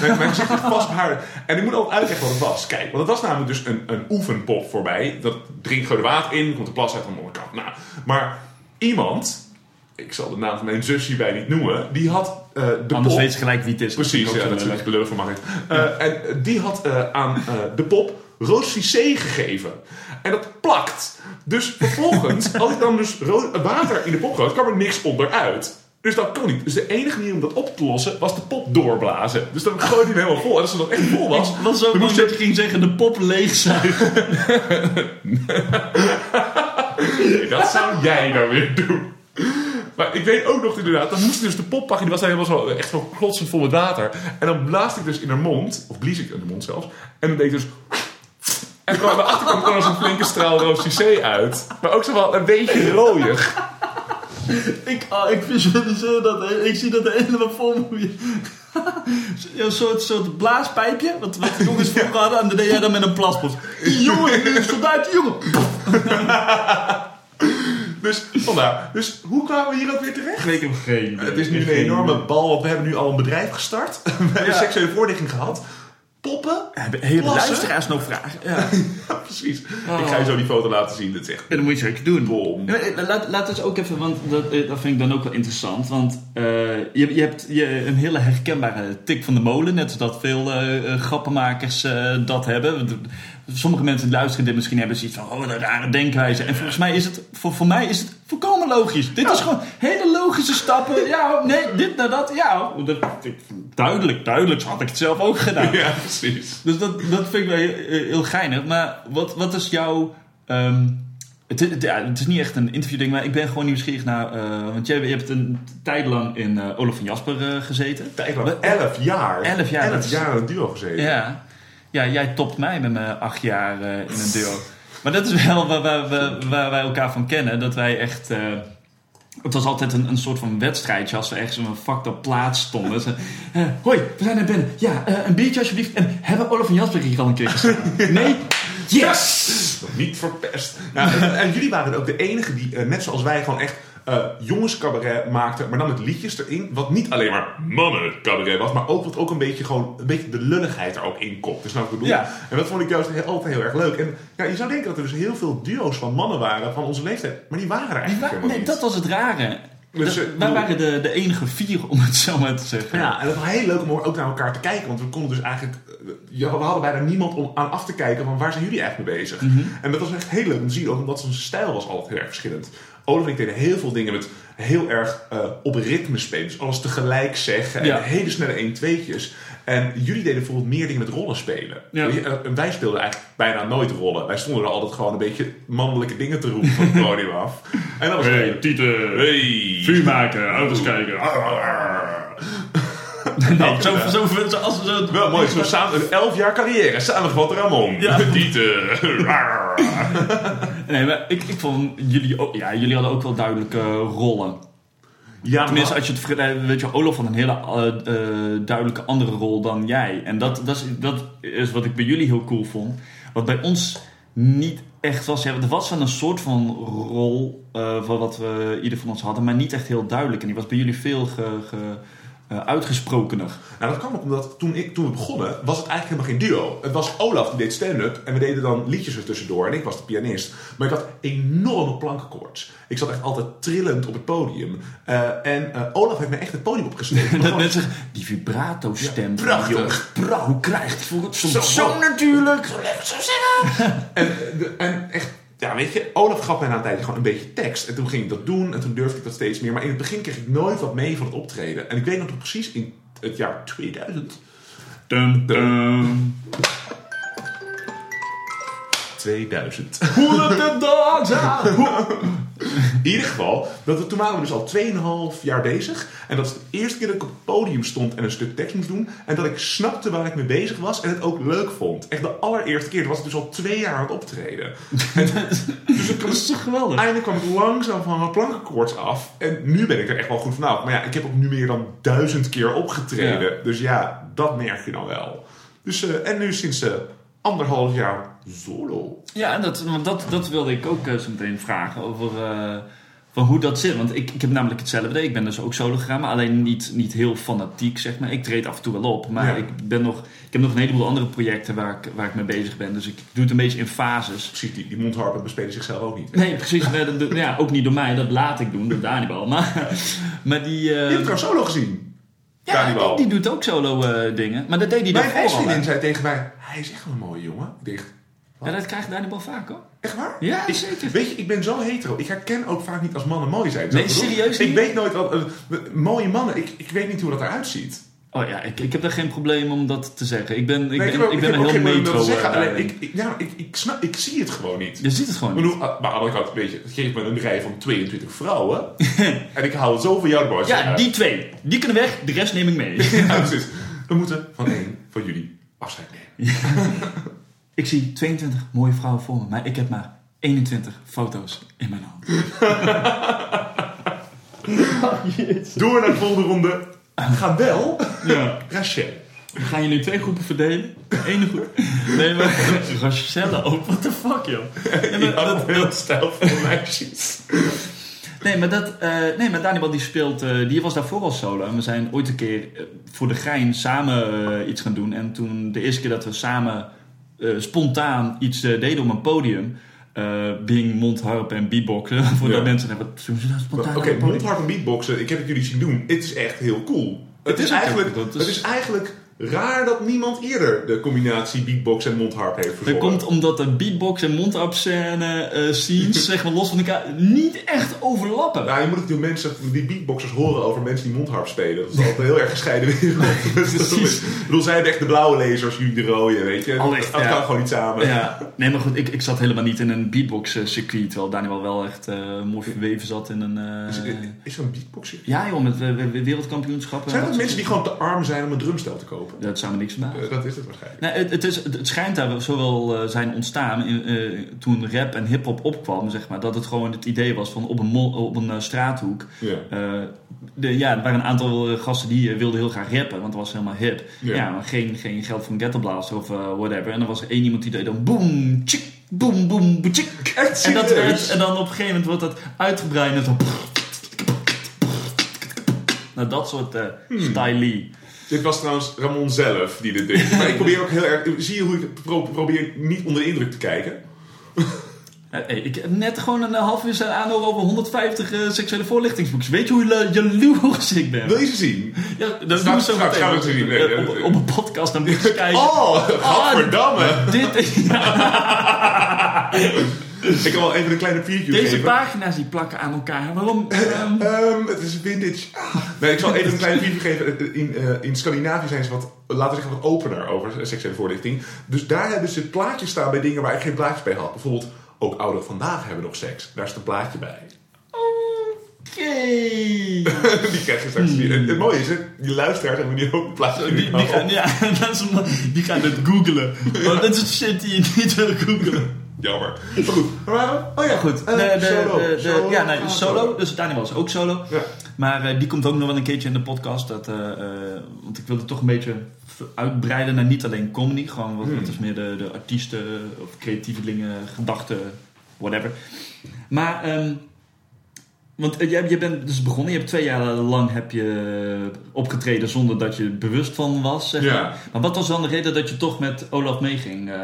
mijn, mijn gezicht behaard. En ik moet altijd uitleggen wat het was. Kijk, want het was namelijk dus een, een oefenpop voor mij. Dat drinkt gewoon water in, komt de plas uit aan de onderkant. Nou, maar iemand, ik zal de naam van mijn zus hierbij niet noemen, die had eh, de Anders pop... weet gelijk wie het is. Precies, Ook ja, dat is een belullig van Marit. Eh, en die had eh, aan de pop Cissé gegeven. En dat plakt. Dus vervolgens, als ik dan dus water in de pop goot, kwam er niks onderuit. Dus dat kon niet. Dus de enige manier om dat op te lossen was de pop doorblazen. Dus dan gooide hij hem helemaal vol. En als het dan echt vol was, Ik was bang moest dat je... ging zeggen de pop leegzuigen. Nee, dat zou jij nou weer doen. Maar ik weet ook nog inderdaad, dan moest ik dus de pop pakken. Die was helemaal zo, echt zo klotsend vol met water. En dan blaasde ik dus in haar mond, of blies ik in de mond zelfs. En dan deed ik dus... En kwam de achterkant kwam er zo'n flinke straal rood cissé uit. Maar ook zo wel een beetje rooiig. ik, ah, ik visualiseer dat. hè. Ik zie dat helemaal voor me. Een soort, soort blaaspijpje. Wat, wat de jongens vroeger hadden. En dan deed jij dan met een plaspot. Jongen, soldaat, jongen. Dus vandaar. Dus hoe kwamen we hier ook weer terecht? Ik heb geen idee. Het is nu een Geen enorme bal, want we hebben nu al een bedrijf gestart. We hebben Ja. seksuele voorlichting gehad. Poppen. Hebben hele luisteraars nog vragen? Ja. Ja, precies. Ik ga je zo die foto laten zien. Dat is echt Ja, dat moet je zeker doen. bom. Eh, Laat, laat eens ook even, want dat, eh, dat vind ik dan ook wel interessant. Want eh, je, je hebt je, een hele herkenbare tik van de molen. Net zoals dat veel grappenmakers eh, dat hebben. Sommige mensen die luisteren dit misschien hebben zoiets van... Oh, een rare denkwijze. En volgens mij is het... Voor, voor mij is het volkomen logisch. Dit is gewoon hele logische stappen. Ja, nee, dit naar dat. Ja, dat, ik- duidelijk, duidelijk. Zo had ik het zelf ook gedaan. Ja, precies. Dus dat, dat vind ik wel heel, heel geinig. Maar wat, wat is jouw... ehm, het, het- ja, het is niet echt een interviewding, maar ik ben gewoon nieuwsgierig naar... eh, want jij, je hebt een tijd lang in eh Olaf van Jasper eh, gezeten. Kijk, maar elf jaar. Elf jaar, Elf dat jaar in een duo gezeten. Ja. Ja, jij topt mij met mijn acht jaar eh, in een duo. Maar dat is wel waar, waar, waar, waar wij elkaar van kennen. Dat wij echt... eh, het was altijd een, een soort van wedstrijdje als we ergens op een fucked up plaats stonden. Ze, eh, hoi, we zijn er binnen. Ja, een biertje alsjeblieft. En hebben Olaf van Jasper hier al een keer gestaan? Nee? Yes! Niet verpest. Nou, en, en jullie waren ook de enige die, net zoals wij, gewoon echt eh jongenscabaret maakten. Maar dan met liedjes erin. Wat niet alleen maar mannencabaret was. Maar ook wat ook een beetje, gewoon, een beetje de lulligheid er ook in kopt. Dus nou ik bedoel. Ja. En dat vond ik juist heel, altijd heel erg leuk. En ja, je zou denken dat er dus heel veel duo's van mannen waren van onze leeftijd. Maar die waren er Die eigenlijk wa- helemaal nee, niet. dat was het rare. Dus, De- eh, wij bedoel- waren de, de enige vier, om het zo maar te zeggen. Ja, en dat was heel leuk om ook naar elkaar te kijken. Want we konden dus eigenlijk... eh, ja, we hadden bijna niemand om aan af te kijken van waar zijn jullie eigenlijk mee bezig. Mhm. En dat was echt heel leuk om te zien. Ook omdat zijn stijl was altijd heel erg verschillend. Olaf en ik deden heel veel dingen met heel erg eh, op ritme spelen. Dus alles tegelijk zeggen. En Ja. hele snelle 1-2'tjes. En jullie deden bijvoorbeeld meer dingen met rollen spelen. Ja. En wij speelden eigenlijk bijna nooit rollen. Wij stonden er altijd gewoon een beetje mannelijke dingen te roepen van het podium af. En dat was Hey, tieten, Hey. vuur maken, auto's kijken. Nee, zo, zo, zo, als we zo... Wel mooi, zo samen, een elf jaar carrière, samengevat Ramon. Ja. Dieter. Nee, maar ik, ik vond jullie ook... Ja, jullie hadden ook wel duidelijke rollen. Ja, Tenminste, als je het vergelijkt, weet je, Olaf had een hele eh, eh, duidelijke andere rol dan jij. En dat, dat, is, dat is wat ik bij jullie heel cool vond. Wat bij ons niet echt was. Ja, er was wel een soort van rol eh, van wat we ieder van ons hadden, maar niet echt heel duidelijk. En die was bij jullie veel ge, ge- eh, uitgesprokener. nou, dat kwam ook omdat toen, ik, toen we begonnen, was het eigenlijk helemaal geen duo. Het was Olaf die deed stand-up en we deden dan liedjes er tussendoor. En ik was de pianist. Maar ik had enorme plankenkoorts. Ik zat echt altijd trillend op het podium. Eh, en eh, Olaf heeft me echt het podium. Maar Dat mensen, die vibrato stem. Ja, prachtig. Hoe krijgt hij voor het Zo, natuurlijk. Zo lekker zo zeggen. en, en echt, ja, weet je, Olaf gaf mij na een tijdje gewoon een beetje tekst. En toen ging ik dat doen en toen durfde ik dat steeds meer. Maar in het begin kreeg ik nooit wat mee van het optreden. En ik weet nog precies in het jaar 2000. Dum, dum. 2000. Hoe het de dogs are. In ieder geval, dat we, toen waren we dus al 2,5 jaar bezig. En dat is de eerste keer dat ik op het podium stond en een stuk tekst moest doen. En dat ik snapte waar ik mee bezig was en het ook leuk vond. Echt de allereerste keer. Dat was ik dus al twee jaar aan het optreden. En, dus Dat is toch geweldig? Eindelijk kwam ik langzaam van mijn plankenkoorts af. En nu ben ik er echt wel goed vanaf. Maar ja, ik heb ook nu meer dan duizend keer opgetreden. Ja. Dus ja, dat merk je dan wel. Dus, eh, en nu sinds eh, anderhalf jaar solo. Ja, en dat, want dat, dat wilde ik ook eh, zo meteen vragen over eh, van hoe dat zit. Want ik, ik heb namelijk hetzelfde. Ik ben dus ook solo gegaan, maar alleen niet, niet heel fanatiek, zeg maar. Ik treed af en toe wel op, maar Ja. ik, ben nog, ik heb nog een heleboel andere projecten waar ik, waar ik mee bezig ben. Dus ik doe het een beetje in fases. Precies, die, die mondharpen bespelen zichzelf ook niet. Nee, precies. Ja, ook niet door mij, dat laat ik doen, door Danibal. Maar, maar die... eh, Je hebt trouwens solo gezien. ja, die, die doet ook solo eh, dingen. Maar dat deed hij Mijn daarvoor al. ex-vriendin zei tegen mij, hij is echt wel een mooie jongen. Ik dacht, Ja, dat krijgt Danibal vaak hoor. echt waar? Ja, ik, zeker. Weet je, ik ben zo hetero. Ik herken ook vaak niet als mannen mooi zijn. Nee, je serieus? Ik weet nooit wat... eh, mooie mannen, ik, ik weet niet hoe dat eruit ziet. Oh ja, ik, ik heb daar geen probleem om dat te zeggen. Ik ben, ik Nee, ben, heb ik ben een heel metro. zeggen. eh, ik, ik, ja, ik, ik, snap, ik zie het gewoon niet. Je ziet het gewoon niet. ah, maar aan de andere kant, weet je, geef me een rij van 22 vrouwen. en ik hou zo van jou. Ja, die twee. Die kunnen weg, de rest neem ik mee. Ja, precies. We moeten van één van jullie afscheid nemen. ik zie 22 mooie vrouwen voor me, maar ik heb maar 21 foto's in mijn hand. Door naar de volgende ronde. Ga wel, Ja. Rachel. We gaan jullie in twee groepen verdelen. Eén groep. Nee, maar Rachelle ook. What the fuck, joh. Je had dat, heel stijlvolle meisjes. nee, maar, dat, eh, nee, maar Daniel die speelt... eh, die was daarvoor al solo. En we zijn ooit een keer eh, voor de gein samen iets gaan doen. En toen de eerste keer dat we samen eh, spontaan iets eh, deden op een podium... eh Bing, mondharp en beatboxen. Voor Ja. mensen hebben wat doen ze dat spontaan Oké, mondharp en beatboxen, ik heb het jullie zien doen. Het is echt heel cool. Het, Het is, eigenlijk, dat is- het is eigenlijk raar dat niemand eerder de combinatie beatbox en mondharp heeft Dat verzonnen. komt omdat de beatbox en mondharp scène eh, scenes, zeg maar los van elkaar, niet echt overlappen. Nou, je moet natuurlijk mensen, die beatboxers horen over mensen die mondharp spelen. Dat is altijd een heel erg gescheiden wereld. Precies. ik bedoel, zij hebben echt de blauwe lezers, jullie de rode, weet je. Allicht, dat ja. kan gewoon niet samen. Ja, nee, maar goed, ik, ik zat helemaal niet in een beatbox eh, circuit, terwijl Daniel wel echt eh, mooi verweven zat in een... Is, is er een beatboxer? ja joh, met wereldkampioenschappen. Zijn dat dat mensen die gewoon te arm zijn om een drumstel te kopen? Dat zou me niks verbazen. Eh, dat is het waarschijnlijk. Nee, het, het, is, het, het schijnt daar zo wel eh, zijn ontstaan in, eh, toen rap en hip-hop opkwam, zeg maar. Dat het gewoon het idee was van op een, op een straathoek. Ja. de, ja, er waren een aantal gasten die wilden heel graag rappen, want dat was helemaal hip. Ja. Ja, maar geen, geen geld een ghetto blaster of whatever. En dan was er één iemand die deed dan boom, tjik, boom, boom, tjik. En, dat werd, en dan op een gegeven moment wordt dat uitgebreid en zo. Nou, dat soort eh style. Dit was trouwens Ramon zelf die dit deed. Maar ik probeer ook heel erg... Zie je hoe ik pro- probeer niet onder de indruk te kijken? Eh, hey, ik heb net gewoon een eh, half uur aanhoren over 150 eh, seksuele voorlichtingsboekjes. Weet je hoe jaloers ik ben? Wil je ze zien? Ja, dat doen we zo meteen. gaan we zien. Nee, Eh, nee, op, een podcast dan moet je eens kijken. Oh. Dit is, Ik kan wel even een kleine preview deze geven. pagina's die plakken aan elkaar. Waarom? Ehm, Ehm, het is vintage. Nee, ik zal even een kleine preview geven. In, eh, in Scandinavië zijn ze wat, laten we zeggen, wat opener over seksuele voorlichting. Dus daar hebben ze plaatjes staan bij dingen waar ik geen plaatjes bij had. Bijvoorbeeld, ook ouderen vandaag hebben nog seks. Daar is een plaatje bij. die krijg je straks weer. En het mooie is, hè, die luisteraars hebben die ook plaats van Die, die, gaan, ja, dat is omdat- die gaan het googelen. Want dat is shit die je niet wil googelen. Jammer. Maar goed, waar waren we? Oh ja, Goed, Eh, de, de, solo. de- de- Solo. ja, nee, Ah, solo. Dus Daniel was ook solo. Ja. Maar eh, die komt ook nog wel een keertje in de podcast. Dat, eh, eh, want ik wilde toch een beetje uitbreiden naar niet alleen comedy. Gewoon wat, Hmm. wat is meer de, de artiesten of creatievelingen, gedachten, whatever. Maar, ehm, want jij, je bent dus begonnen. Je hebt twee jaar lang heb je opgetreden zonder dat je bewust van was. Zeg Ja. maar. wat was dan de reden dat je toch met Olaf meeging? eh,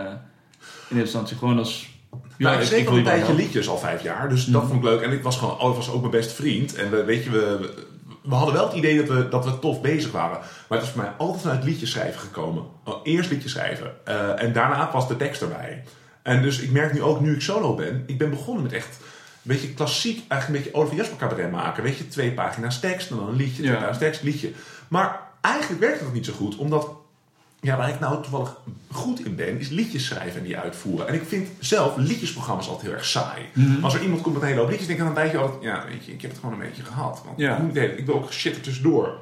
in eerste instantie gewoon als... Ja, ik ik- schreef al een tijdje liedjes, al vijf jaar. Dus dat Mhm. vond ik leuk. En ik was gewoon, Olaf was ook mijn beste vriend. En we, weet je, we, we hadden wel het idee dat we, dat we tof bezig waren. Maar het is voor mij altijd vanuit liedjes schrijven gekomen. Oh, Eerst liedjes schrijven. eh, en daarna pas de tekst erbij. En dus ik merk nu ook, nu ik solo ben, ik ben begonnen met echt een beetje klassiek, eigenlijk een beetje Oliver Jasper cabaret maken. Weet je, twee pagina's tekst en dan een liedje, twee Ja. pagina's tekst, liedje. Maar eigenlijk werkt dat niet zo goed, omdat ja, waar ik nou toevallig goed in ben, is liedjes schrijven en die uitvoeren. En ik vind zelf liedjesprogramma's altijd heel erg saai. Mhm. Als er iemand komt met een hele hoop liedjes, denk ik dan een tijdje altijd, ja, weet je, ik heb het gewoon een beetje gehad. Want Ja. ik, ik wil ook shit er tussendoor.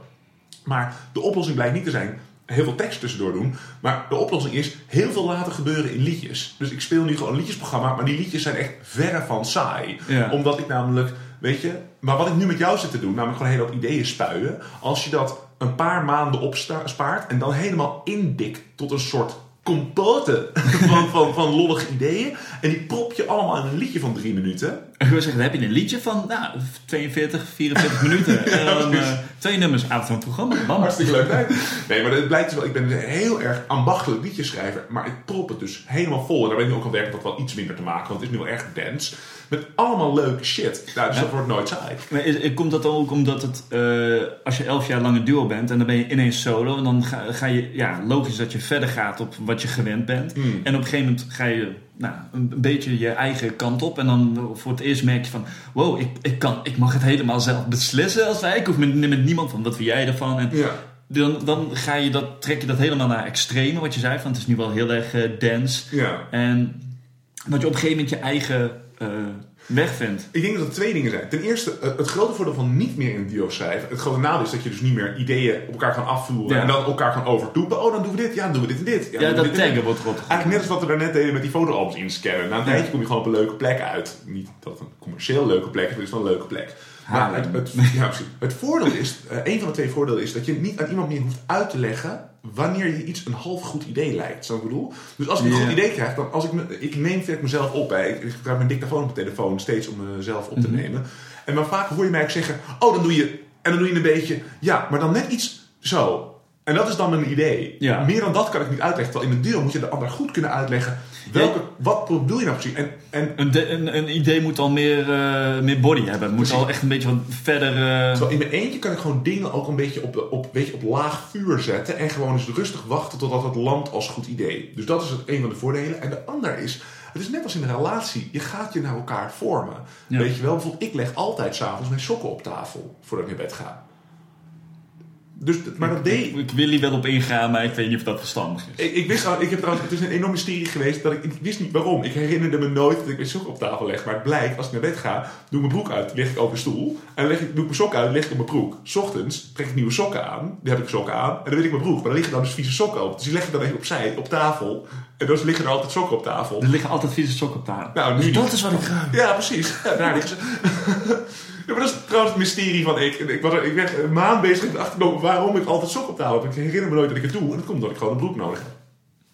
Maar de oplossing blijkt niet te zijn heel veel tekst tussendoor doen. Maar de oplossing is heel veel laten gebeuren in liedjes. Dus ik speel nu gewoon een liedjesprogramma, maar die liedjes zijn echt verre van saai. Ja. Omdat ik namelijk, weet je, maar wat ik nu met jou zit te doen, namelijk gewoon een hele hoop ideeën spuien. Als je dat een paar maanden opspaart en dan helemaal indikt tot een soort compote van, van, van lollige ideeën. En die prop je allemaal in een liedje van drie minuten. Ik wil zeggen, dan heb je een liedje van nou, 42, 44 minuten. En dan eh, twee nummers aan van het programma. Bam. Hartstikke leuk. Nee, nee maar het blijkt dus wel, ik ben een heel erg ambachtelijk liedjeschrijver. Maar ik prop het dus helemaal vol. En daar ben ik nu ook aan werken dat wel iets minder te maken. Want het is nu wel erg dense. Met allemaal leuke shit. Nou, dus Ja. dat wordt nooit saai. Maar is, is- komt dat dan ook omdat het, eh, als je elf jaar lang een duo bent en dan ben je ineens solo, en dan ga, ga je, ja, logisch dat je verder gaat op wat je gewend bent. Hmm. En op een gegeven moment ga je nou, een, een beetje je eigen kant op. En dan voor het eerst merk je van, wow, ik, ik, kan, ik mag het helemaal zelf beslissen als wij. Ik hoef met, met niemand van, wat vind jij ervan? En Ja. dan, dan ga je dat, trek je dat helemaal naar extreme, wat je zei, van het is nu wel heel erg eh dense. ja. En dat je op een gegeven moment je eigen eh, weg vindt. Ik denk dat er twee dingen zijn. Ten eerste, eh, het grote voordeel van niet meer in duo schrijven. Het grote nadeel is dat je dus niet meer ideeën op elkaar kan afvoeren. Ja. En dan elkaar kan overtoepen. Oh, dan doen we dit. Ja, dan doen we dit en dit. Ja, we dat dit en dit. taggen wordt rot. Eigenlijk net als wat we daarnet deden met die fotoalbums inscannen. Na een Ja. tijdje kom je gewoon op een leuke plek uit. Niet dat het een commercieel leuke plek is, maar het is wel een leuke plek. Maar het, het, ja, het voordeel is, eh, een van de twee voordelen is dat je niet aan iemand meer hoeft uit te leggen wanneer je iets een half goed idee lijkt. Zo bedoel. Dus als ik een goed idee krijg, dan als ik, me, ik neem vaak mezelf op. Hè. Ik, ik gebruik mijn dictafoon op de telefoon steeds om mezelf op te Mhm. nemen. En dan vaak hoor je mij ook zeggen, oh dan doe je, en dan doe je een beetje, ja, maar dan net iets zo. En dat is dan mijn idee. Ja. Meer dan dat kan ik niet uitleggen. Terwijl in een duo moet je de ander goed kunnen uitleggen. Welke, Wat bedoel je nou precies? En, en Een, de- een, een idee moet al meer, eh, meer body hebben. Moet Precies. al echt een beetje wat verder... terwijl in mijn eentje kan ik gewoon dingen ook een beetje op, op, weet je, op laag vuur zetten. En gewoon eens rustig wachten totdat het landt als goed idee. Dus dat is het, een van de voordelen. En de ander is, het is net als in een relatie. Je gaat je naar elkaar vormen. Ja. Weet je wel, bijvoorbeeld ik leg altijd s'avonds mijn sokken op tafel voordat ik naar bed ga. Dus, maar dat deed, ik, ik wil hier wel op ingaan, maar ik weet niet of dat verstandig is. Ik, ik wist ik heb trouwens, het is een enorm mysterie geweest dat ik, ik wist niet waarom. Ik herinnerde me nooit dat ik mijn sokken op tafel leg. Maar het blijkt, als ik naar bed ga, doe ik mijn broek uit, leg ik op de stoel. En leg ik, doe ik mijn sokken uit, leg ik op mijn broek. 's Ochtends trek ik nieuwe sokken aan, dan heb ik sokken aan. En dan weet ik mijn broek, maar dan liggen dan dus vieze sokken op. Dus die leg ik dan even opzij, op tafel. En dan liggen er altijd sokken op tafel. Er liggen altijd vieze sokken op tafel. Nou, nu dus niet. dat is wat ik ruik. Ja, precies. Ja, daar liggen ze. Ja, maar dat is trouwens het mysterie van ik. Ik, was ik werd een maand bezig met achterkomen waarom ik altijd sokken op tafel heb. Ik herinner me nooit dat ik het doe. En dat komt omdat ik gewoon een broek nodig heb.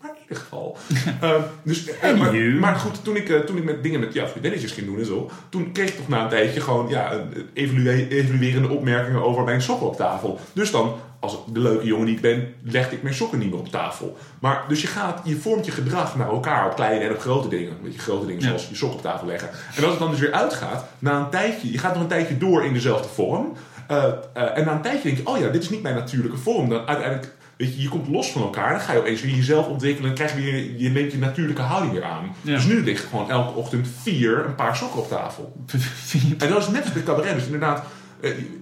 Maar in ieder geval. Ehm, dus, eh, maar, goed, toen ik, eh, toen ik met dingen met ja, vriendinnetjes ging doen en zo. Toen kreeg ik toch na een tijdje gewoon ja, evaluerende opmerkingen over mijn sokken op tafel. Dus dan, als de leuke jongen die ik ben, legde ik mijn sokken niet meer op tafel. Maar dus je gaat, je vormt je gedrag naar elkaar op kleine en op grote dingen. Weet je, grote dingen Ja. zoals je sok op tafel leggen. En als het dan dus weer uitgaat, na een tijdje, je gaat nog een tijdje door in dezelfde vorm. eh, eh, en na een tijdje denk je, oh ja, dit is niet mijn natuurlijke vorm. Dan uiteindelijk, weet je, je komt los van elkaar. Dan ga je opeens weer jezelf ontwikkelen en krijg je weer, je neemt je natuurlijke houding weer aan. Ja. Dus nu ligt gewoon elke ochtend vier een paar sokken op tafel. En dat is net als bij cabaret. Dus inderdaad,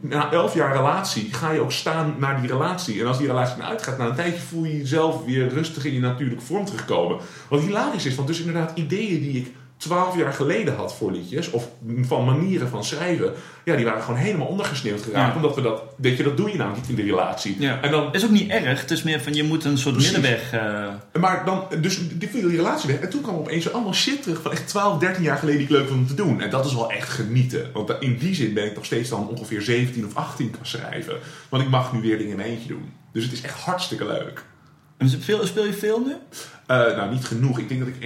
na elf jaar relatie ga je ook staan naar die relatie. En als die relatie naar uitgaat, na een tijdje voel je jezelf weer rustig in je natuurlijke vorm terugkomen. Wat hilarisch is, want dus inderdaad ideeën die ik twaalf jaar geleden had voor liedjes, of van manieren van schrijven, ja, die waren gewoon helemaal ondergesneeuwd geraakt. Ja. Omdat we dat, weet je, dat doe je namelijk niet in de relatie. Ja. En dan, Is ook niet erg. Het is meer van je moet een soort Precies. middenweg. eh, maar dan, dus die viel die relatie weg. En toen kwam opeens allemaal shit terug van echt 12, 13 jaar geleden die ik leuk vond om te doen. En dat is wel echt genieten. Want in die zin ben ik nog steeds dan ongeveer 17 of 18 kan schrijven. Want ik mag nu weer dingen in eentje doen. Dus het is echt hartstikke leuk. En veel, speel je veel nu? Eh, nou, niet genoeg. Ik denk dat ik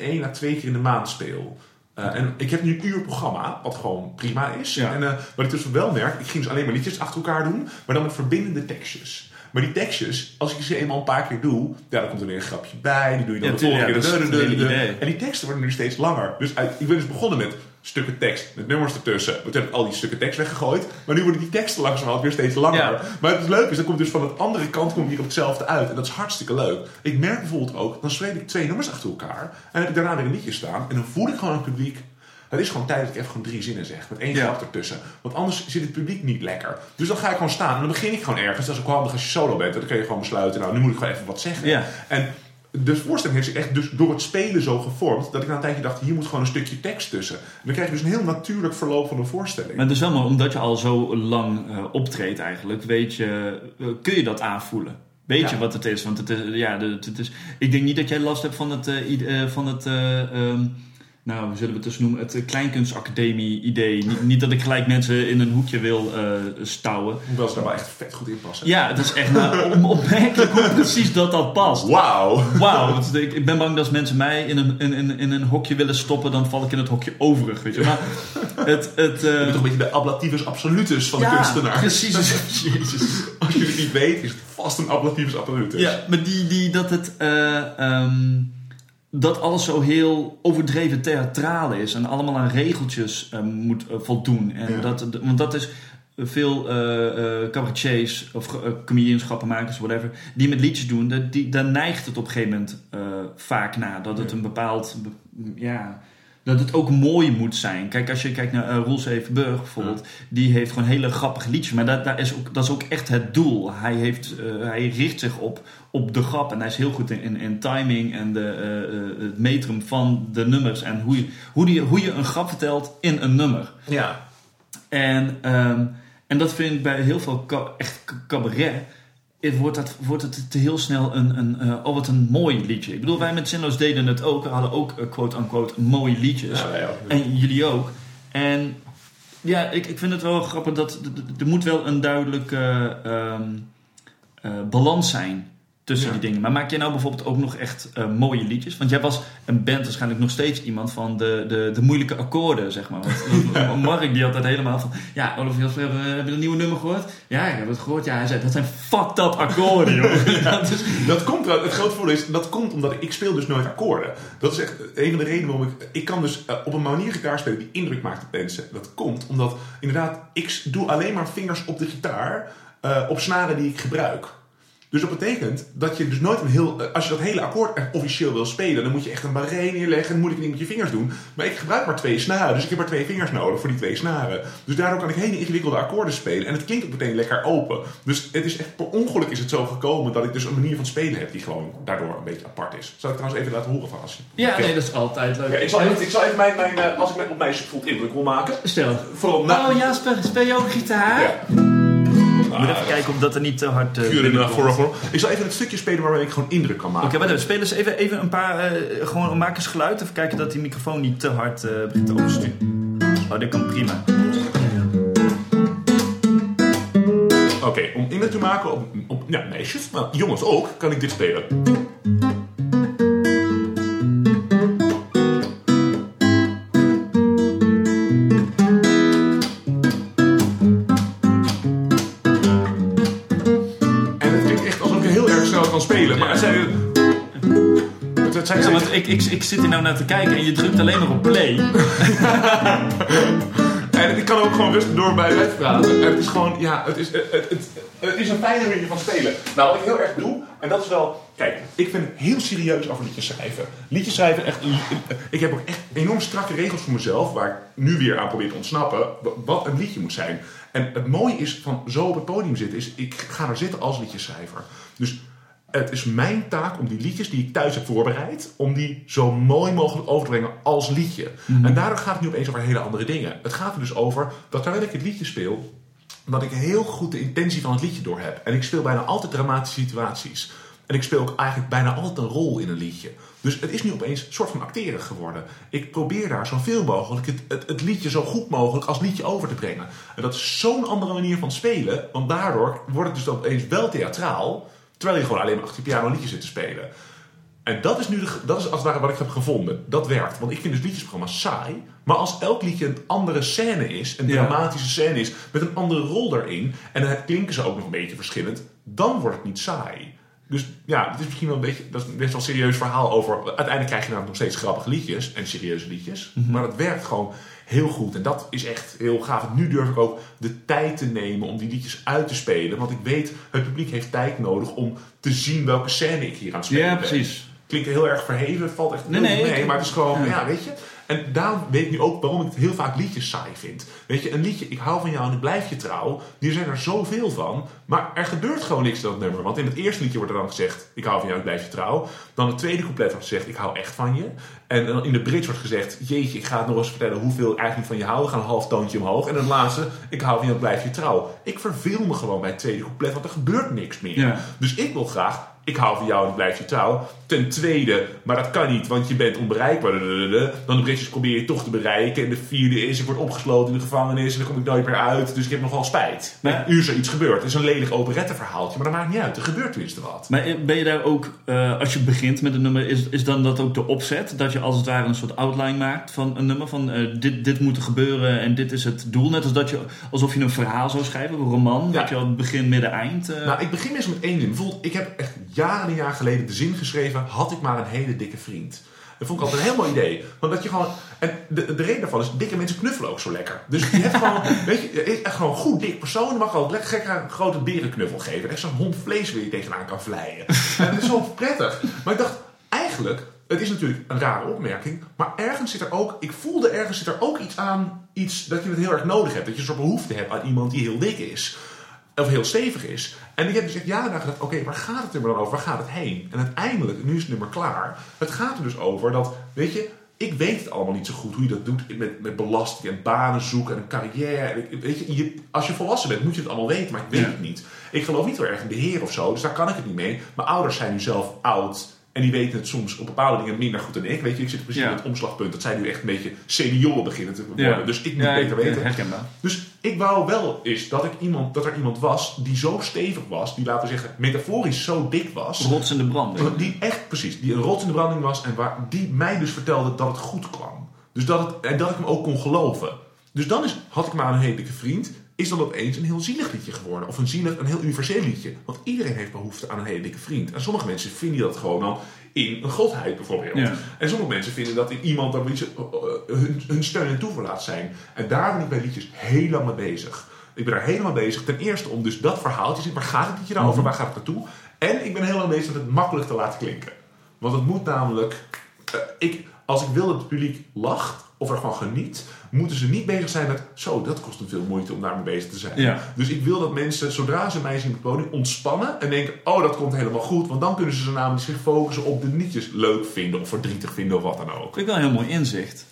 één, à twee keer in de maand speel. Eh, en ik heb nu een uur programma, wat gewoon prima is. Ja. En eh, wat ik dus wel merk, ik ging dus alleen maar liedjes achter elkaar doen, maar dan met verbindende tekstjes. Maar die tekstjes, als ik ze eenmaal een paar keer doe, ja, dan komt er weer een grapje bij. Die doe je dan Ja, de volgende keer. En die teksten worden nu steeds langer. Dus uit- ik ben dus begonnen met stukken tekst, met nummers ertussen. Maar toen heb ik al die stukken tekst weggegooid. Maar nu worden die teksten langzamerhand weer steeds langer. Ja. Maar het leuke is, dat komt dus van de andere kant komt hier op hetzelfde uit. En dat is hartstikke leuk. Ik merk bijvoorbeeld ook, dan schreef ik twee nummers achter elkaar. En heb ik daarna weer een liedje staan. En dan voel ik gewoon het publiek. Het is gewoon tijd dat ik even gewoon drie zinnen zeg. Met één Ja. grap ertussen. Want anders zit het publiek niet lekker. Dus dan ga ik gewoon staan. En dan begin ik gewoon ergens. Dat is ook handig als je solo bent. Dan kun je gewoon besluiten. Nou, nu moet ik gewoon even wat zeggen. Ja. En de voorstelling heeft zich echt dus door het spelen zo gevormd. Dat ik na een tijdje dacht, hier moet gewoon een stukje tekst tussen. En dan krijg je dus een heel natuurlijk verloop van de voorstelling. Maar is wel mooi, omdat je al zo lang eh, optreedt eigenlijk, weet je, eh, kun je dat aanvoelen. Weet Ja. je wat het is? Want het is, ja, het is, ik denk niet dat jij last hebt van het, eh, van het eh, ehm, nou, hoe zullen we het dus noemen, het eh, kleinkunstacademie-idee. Niet, niet dat ik gelijk mensen in een hoekje wil eh stouwen. Hoewel ze daar wel echt vet goed in passen. Ja, het is echt nou, opmerkelijk hoe precies dat dat past. Wauw. Wauw, ik, ik ben bang dat als mensen mij in een, in, in, in een hokje willen stoppen, dan val ik in het hokje overig, weet je. Maar het... het Je eh, bent toch een beetje de ablativus absolutus van de ja, kunstenaar. precies. Jezus. Als je het niet weet, is het vast een ablativus absolutus. Ja, maar die, die, dat het... eh, ehm, dat alles zo heel overdreven theatraal is en allemaal aan regeltjes eh, moet eh, voldoen. En Ja. dat, want dat is veel eh cabaretiers of uh, comedians, grappenmakers, whatever, die met liedjes doen, dat, die, daar neigt het op een gegeven moment vaak naar. Dat het een bepaald, be- ja, dat het ook mooi moet zijn. Kijk, als je kijkt naar uh, Roel Zevenburg bijvoorbeeld, die heeft gewoon hele grappige liedjes, maar dat, daar is ook, dat is ook echt het doel. Hij, heeft, eh, hij richt zich op, op de grap en hij is heel goed in, in, in timing en de, eh, eh, het metrum van de nummers en hoe je, hoe, die, hoe je een grap vertelt in een nummer. Ja. En, ehm, en dat vind ik bij heel veel ca- echt cabaret. Het wordt, dat, wordt het te heel snel een, een eh, oh wat een mooi liedje. Ik bedoel, wij met Zinloos deden het ook. We hadden ook eh, quote-unquote mooie liedjes. Ja. En jullie ook. En ja, ik, ik vind het wel grappig dat er moet wel een duidelijke eh, balans zijn tussen die dingen. Maar maak jij nou bijvoorbeeld ook nog echt eh, mooie liedjes? Want jij was een band waarschijnlijk nog steeds iemand van de, de, de moeilijke akkoorden, zeg maar. Want Mark die had dat helemaal van... Ja, Olaf Jasper, heb je- heb je dat nieuwe nummer gehoord? Ja, ik heb het gehoord. Ja, hij zei, dat zijn fucked up akkoorden, joh. Dat is- Dat komt, wel- het grote voordeel is, dat komt omdat ik, ik speel dus nooit akkoorden. Dat is echt een van de redenen waarom ik... Ik kan dus eh, op een manier gitaar spelen die indruk maakt op mensen. Dat komt omdat, inderdaad, ik doe alleen maar vingers op de gitaar eh, op snaren die ik gebruik. Dus dat betekent dat je dus nooit een heel... eh, Als je dat hele akkoord echt officieel wil spelen, dan moet je echt een barré neerleggen en moeilijke dingen met je vingers doen. Maar ik gebruik maar twee snaren, dus ik heb maar twee vingers nodig voor die twee snaren. Dus daardoor kan ik hele ingewikkelde akkoorden spelen. En het klinkt ook meteen lekker open. Dus het is echt per ongeluk is het zo gekomen dat ik dus een manier van spelen heb die gewoon daardoor een beetje apart is. Zal ik trouwens even laten horen van als je... Ja, nee, dat is altijd leuk. Ja, ik, zal even, ik zal even mijn, mijn, eh, als ik met op mij voelt indruk wil maken. Stel. Vooral na... Oh, Jasper, speel je ook gitaar? Ja. Ik moet even kijken of dat er niet te hard... for. Ik zal even het stukje spelen waarmee ik gewoon indruk kan maken. Oké, wacht even. Spelen eens even, even een paar... eh, gewoon maak eens geluid. Even kijken dat die microfoon niet te hard eh, begint te oversturen. Oh, dit kan prima. Oké, om indruk te maken op, op ja, meisjes, maar jongens ook, kan ik dit spelen. Ik, ik, ik zit hier nou naar te kijken en je drukt alleen maar op play. En ik kan ook gewoon rustig door bij blijven praten. En het is gewoon, ja, het is, het, het, het, het is een fijne manier van spelen. Nou, wat ik heel erg doe, en dat is wel... Kijk, ik vind het heel serieus over liedjes schrijven. Liedjes schrijven, echt... Ik heb ook echt enorm strakke regels voor mezelf, waar ik nu weer aan probeer te ontsnappen, wat een liedje moet zijn. En het mooie is van zo op het podium zitten, is ik ga er zitten als liedjeschrijver. Dus Het is mijn taak om die liedjes die ik thuis heb voorbereid, om die zo mooi mogelijk over te brengen als liedje. En daardoor gaat het nu opeens over hele andere dingen. Het gaat er dus over dat terwijl ik het liedje speel, dat ik heel goed de intentie van het liedje door heb. En ik speel bijna altijd dramatische situaties. En ik speel ook eigenlijk bijna altijd een rol in een liedje. Dus het is nu opeens een soort van acteren geworden. Ik probeer daar zoveel mogelijk het, het, het liedje zo goed mogelijk als liedje over te brengen. En dat is zo'n andere manier van spelen. Want daardoor wordt het dus opeens wel theatraal. Terwijl je gewoon alleen maar achter je piano liedjes zit te spelen. En dat is nu de, dat is als het ware wat ik heb gevonden. Dat werkt. Want ik vind dus liedjesprogramma's saai. Maar als elk liedje een andere scène is, een dramatische scène is, met een andere rol erin, en dan klinken ze ook nog een beetje verschillend, dan wordt het niet saai. Dus ja, het is misschien wel een beetje, dat is best wel een serieus verhaal over. Uiteindelijk krijg je namelijk nog steeds grappige liedjes en serieuze liedjes. Maar het werkt gewoon heel goed. En dat is echt heel gaaf. En nu durf ik ook de tijd te nemen om die liedjes uit te spelen. Want ik weet, het publiek heeft tijd nodig om te zien welke scène ik hier aan het spelen Ja, ben. precies. Klinkt heel erg verheven, valt echt Nee, mee. maar het is gewoon, ja. ja. weet je. En daarom weet ik nu ook waarom ik het heel vaak liedjes saai vind. Weet je, een liedje, ik hou van jou en ik blijf je trouw. Die zijn er zoveel van. Maar er gebeurt gewoon niks in dat nummer. Want in het eerste liedje wordt er dan gezegd, ik hou van jou en ik blijf je trouw. Dan het tweede couplet wordt gezegd, ik hou echt van je. En dan in de bridge wordt gezegd, jeetje, ik ga het nog eens vertellen hoeveel ik eigenlijk van je hou. We gaan een half toontje omhoog. En het laatste, ik hou van jou en ik blijf je trouw. Ik verveel me gewoon bij het tweede couplet, want er gebeurt niks meer. Ja. Dus ik wil graag, ik hou van jou en ik blijf je trouw. Ten tweede, maar dat kan niet, want je bent onbereikbaar. Dan de probeer je toch te bereiken. En de vierde is, ik word opgesloten in de gevangenis en dan kom ik nooit meer uit. Dus ik heb nogal spijt. Maar- nu is er iets gebeurd. Het is een lelijk operetteverhaaltje, maar dat maakt niet uit. Er gebeurt tenminste wat. Maar ben je daar ook, eh, als je begint met een nummer, is, is dan dat ook de opzet? Dat je als het ware een soort outline maakt van een nummer? Van eh, dit, dit moet er gebeuren en dit is het doel. Net als dat je, alsof je een verhaal zou schrijven, een roman. Ja. Dat je al begin, midden, eind. eh, Nou, ik begin meestal met één zin. Bijvoorbeeld, ik heb echt jaren en jaren geleden de zin geschreven... had ik maar een hele dikke vriend. Dat vond ik altijd een heel mooi idee. Want dat je gewoon... En de, de reden daarvan is, dikke mensen knuffelen ook zo lekker. Dus je hebt gewoon... weet je, is echt gewoon een goed dik persoon... mag gewoon lekker gek een grote berenknuffel geven. Echt zo'n hond vlees waar je tegenaan kan vleien. En dat is zo prettig. Maar ik dacht, eigenlijk... Het is natuurlijk een rare opmerking, maar ergens zit er ook, ik voelde ergens zit er ook iets aan, iets dat je het heel erg nodig hebt. Dat je een soort behoefte hebt aan iemand die heel dik is. Of heel stevig is. En ik heb dus echt jaren na gedacht, oké, waar gaat het nummer dan over? Waar gaat het heen? En uiteindelijk, nu is het nummer klaar. Het gaat er dus over dat, weet je, ik weet het allemaal niet zo goed hoe je dat doet met, met belasting en banen zoeken en een carrière. Weet je, je, als je volwassen bent moet je het allemaal weten, maar ik weet Ja. het niet. Ik geloof niet heel erg in de Heer of zo, dus daar kan ik het niet mee. Mijn ouders zijn nu zelf oud en die weten het soms op bepaalde dingen minder goed dan ik. Weet je, ik zit precies Ja. op het omslagpunt dat zij nu echt een beetje senioren beginnen te worden. ja. Dus ik moet Ja, beter weten. Herkenbaar. Dus ik wou wel eens dat, ik iemand, dat er iemand was die zo stevig was, die laten we zeggen metaforisch zo dik was. Rots in de brand. Die echt precies, die een rots in de branding was en waar, die mij dus vertelde dat het goed kwam. Dus dat, het, en dat ik hem ook kon geloven. Dus dan is, had ik maar een hele dikke vriend, is dan opeens een heel zielig liedje geworden. Of een zielig, een heel universeel liedje. Want iedereen heeft behoefte aan een hele dikke vriend. En sommige mensen vinden dat gewoon al in een godheid bijvoorbeeld. Ja. En sommige mensen vinden dat in iemand dat iets, eh, eh, hun, hun steun en toeverlaat zijn. En daar ben ik bij liedjes heel lang mee bezig. Ik ben daar helemaal bezig. Ten eerste om dus dat verhaal te zien. Waar gaat het liedje nou over? Waar gaat het naartoe? En ik ben heel lang bezig met het makkelijk te laten klinken. Want het moet namelijk... eh, ik, als ik wil dat het publiek lacht of er gewoon geniet... moeten ze niet bezig zijn met... Zo, dat kost hem veel moeite om daarmee bezig te zijn. Ja. Dus ik wil dat mensen, zodra ze mij zien op het podium, ontspannen en denken: oh, dat komt helemaal goed. Want dan kunnen ze namelijk zich focussen op de liedjes leuk vinden of verdrietig vinden of wat dan ook. Vind ik wel een heel mooi inzicht.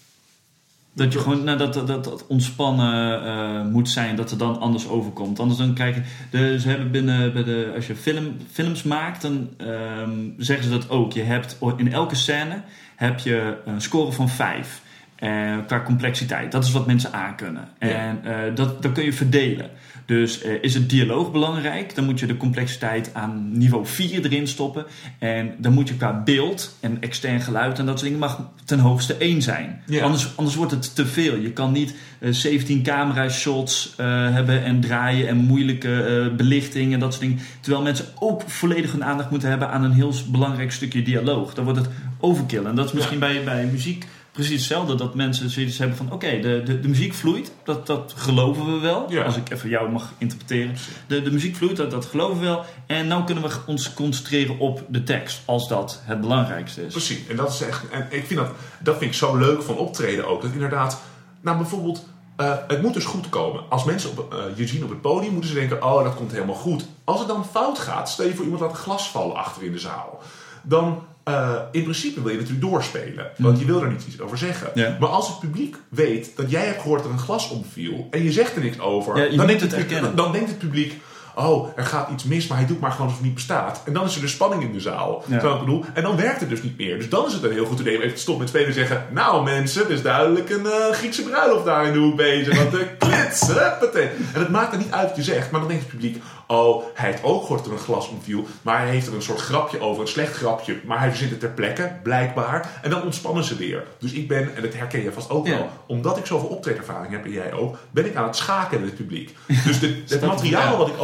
Dat je gewoon, nou, dat, dat, dat, ontspannen eh, moet zijn, dat er dan anders overkomt. Anders dan kijken, de, ze hebben binnen, bij de, als je film, films maakt, dan ehm, zeggen ze dat ook. Je hebt in elke scène heb je een score van 5. Eh, qua complexiteit. Dat is wat mensen aankunnen. Ja. En eh, dat, dat kun je verdelen. Dus eh, is het dialoog belangrijk, dan moet je de complexiteit aan niveau 4 erin stoppen. En dan moet je qua beeld en extern geluid en dat soort dingen mag ten hoogste 1 zijn. Ja. Anders, anders wordt het te veel. Je kan niet eh, 17 camera shots hebben en draaien en moeilijke belichting en dat soort dingen. Terwijl mensen ook volledig hun aandacht moeten hebben aan een heel belangrijk stukje dialoog. Dan wordt het overkill. En dat is misschien bij, bij muziek precies hetzelfde. Dat mensen zoiets hebben van oké, de, de, de muziek vloeit. Dat, dat geloven we wel. Ja. Als ik even jou mag interpreteren. De, de muziek vloeit, dat, dat geloven we wel. En nou kunnen we ons concentreren op de tekst. Als dat het belangrijkste is. Precies, en dat is echt. En ik vind dat, dat vind ik zo leuk van optreden ook. Dat inderdaad, nou bijvoorbeeld, eh, het moet dus goed komen. Als mensen op, eh, je zien op het podium, moeten ze denken: oh, dat komt helemaal goed. Als het dan fout gaat, stel je voor iemand laat een glas vallen achter in de zaal. Dan eh, in principe wil je natuurlijk doorspelen. Want je wil er niet iets over zeggen. Ja. Maar als het publiek weet dat jij hebt gehoord dat er een glas omviel. en je zegt er niks over. Ja, dan, denkt het dan denkt het publiek. Oh, er gaat iets mis, maar hij doet maar gewoon alsof het niet bestaat. En dan is er dus spanning in de zaal. Ja. Ik bedoel, en dan werkt het dus niet meer. Dus dan is het een heel goed idee om even te stoppen met spelen en zeggen... Nou mensen, er is duidelijk een eh, Griekse bruiloft daar in de hoek bezig. Want de klits, huppatee. En het maakt er niet uit wat je zegt. Maar dan denkt het publiek... Oh, hij heeft ook gehoord dat er een glas omviel. Maar hij heeft er een soort grapje over, een slecht grapje. Maar hij verzint het ter plekke, blijkbaar. En dan ontspannen ze weer. Dus ik ben, en dat herken je vast ook Ja. wel... Omdat ik zoveel optreedervaring heb, en jij ook... Ben ik aan het schaken met het publiek. Dus de, het materiaal wat ik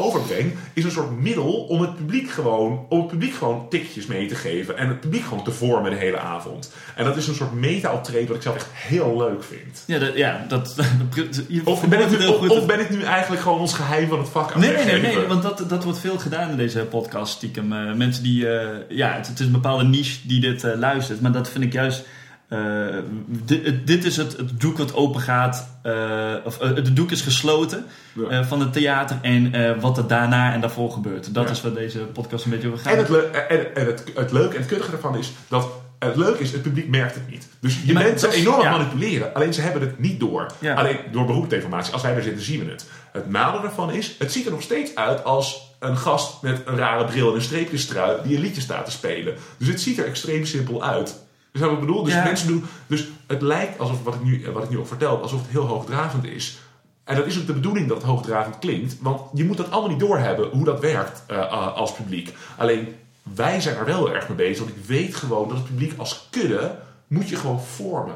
Is een soort middel om het publiek gewoon... Om het publiek gewoon tikjes mee te geven. En het publiek gewoon te vormen de hele avond. En dat is een soort meta-optreden wat ik zelf echt heel leuk vind. Ja, dat, ja, dat, je Of ben, ik nu, heel of, goed. of ben ik nu eigenlijk gewoon ons geheim van het vak aan Nee, nee, nee, nee, want dat, dat wordt veel gedaan in deze podcast stiekem. Eh, mensen die, eh, ja, het, het is een bepaalde niche die dit eh, luistert, maar dat vind ik juist. Eh, dit is het, het doek wat open gaat, eh, of eh, het doek is gesloten Ja. van het theater en wat er daarna en daarvoor gebeurt. Dat Ja. is wat deze podcast een beetje over gaat. En, het, en, en het, het leuke en het kuttige ervan is dat het leuke is, het publiek merkt het niet. Dus je bent ze enorm ja. manipuleren, alleen ze hebben het niet door. Ja. Alleen door beroepsdeformatie, als wij er zitten, zien we het. Het nadeel daarvan is, het ziet er nog steeds uit als een gast met een rare bril en een streepjestrui die een liedje staat te spelen. Dus het ziet er extreem simpel uit. Dus wat ik bedoel, dus Ja. mensen doen, dus het lijkt alsof wat ik nu, wat ik nu ook vertel, alsof het heel hoogdravend is. En dat is ook de bedoeling dat het hoogdravend klinkt. Want je moet dat allemaal niet doorhebben hoe dat werkt eh, uh, als publiek. Alleen wij zijn er wel erg mee bezig. Want ik weet gewoon dat het publiek als kudde moet je gewoon vormen.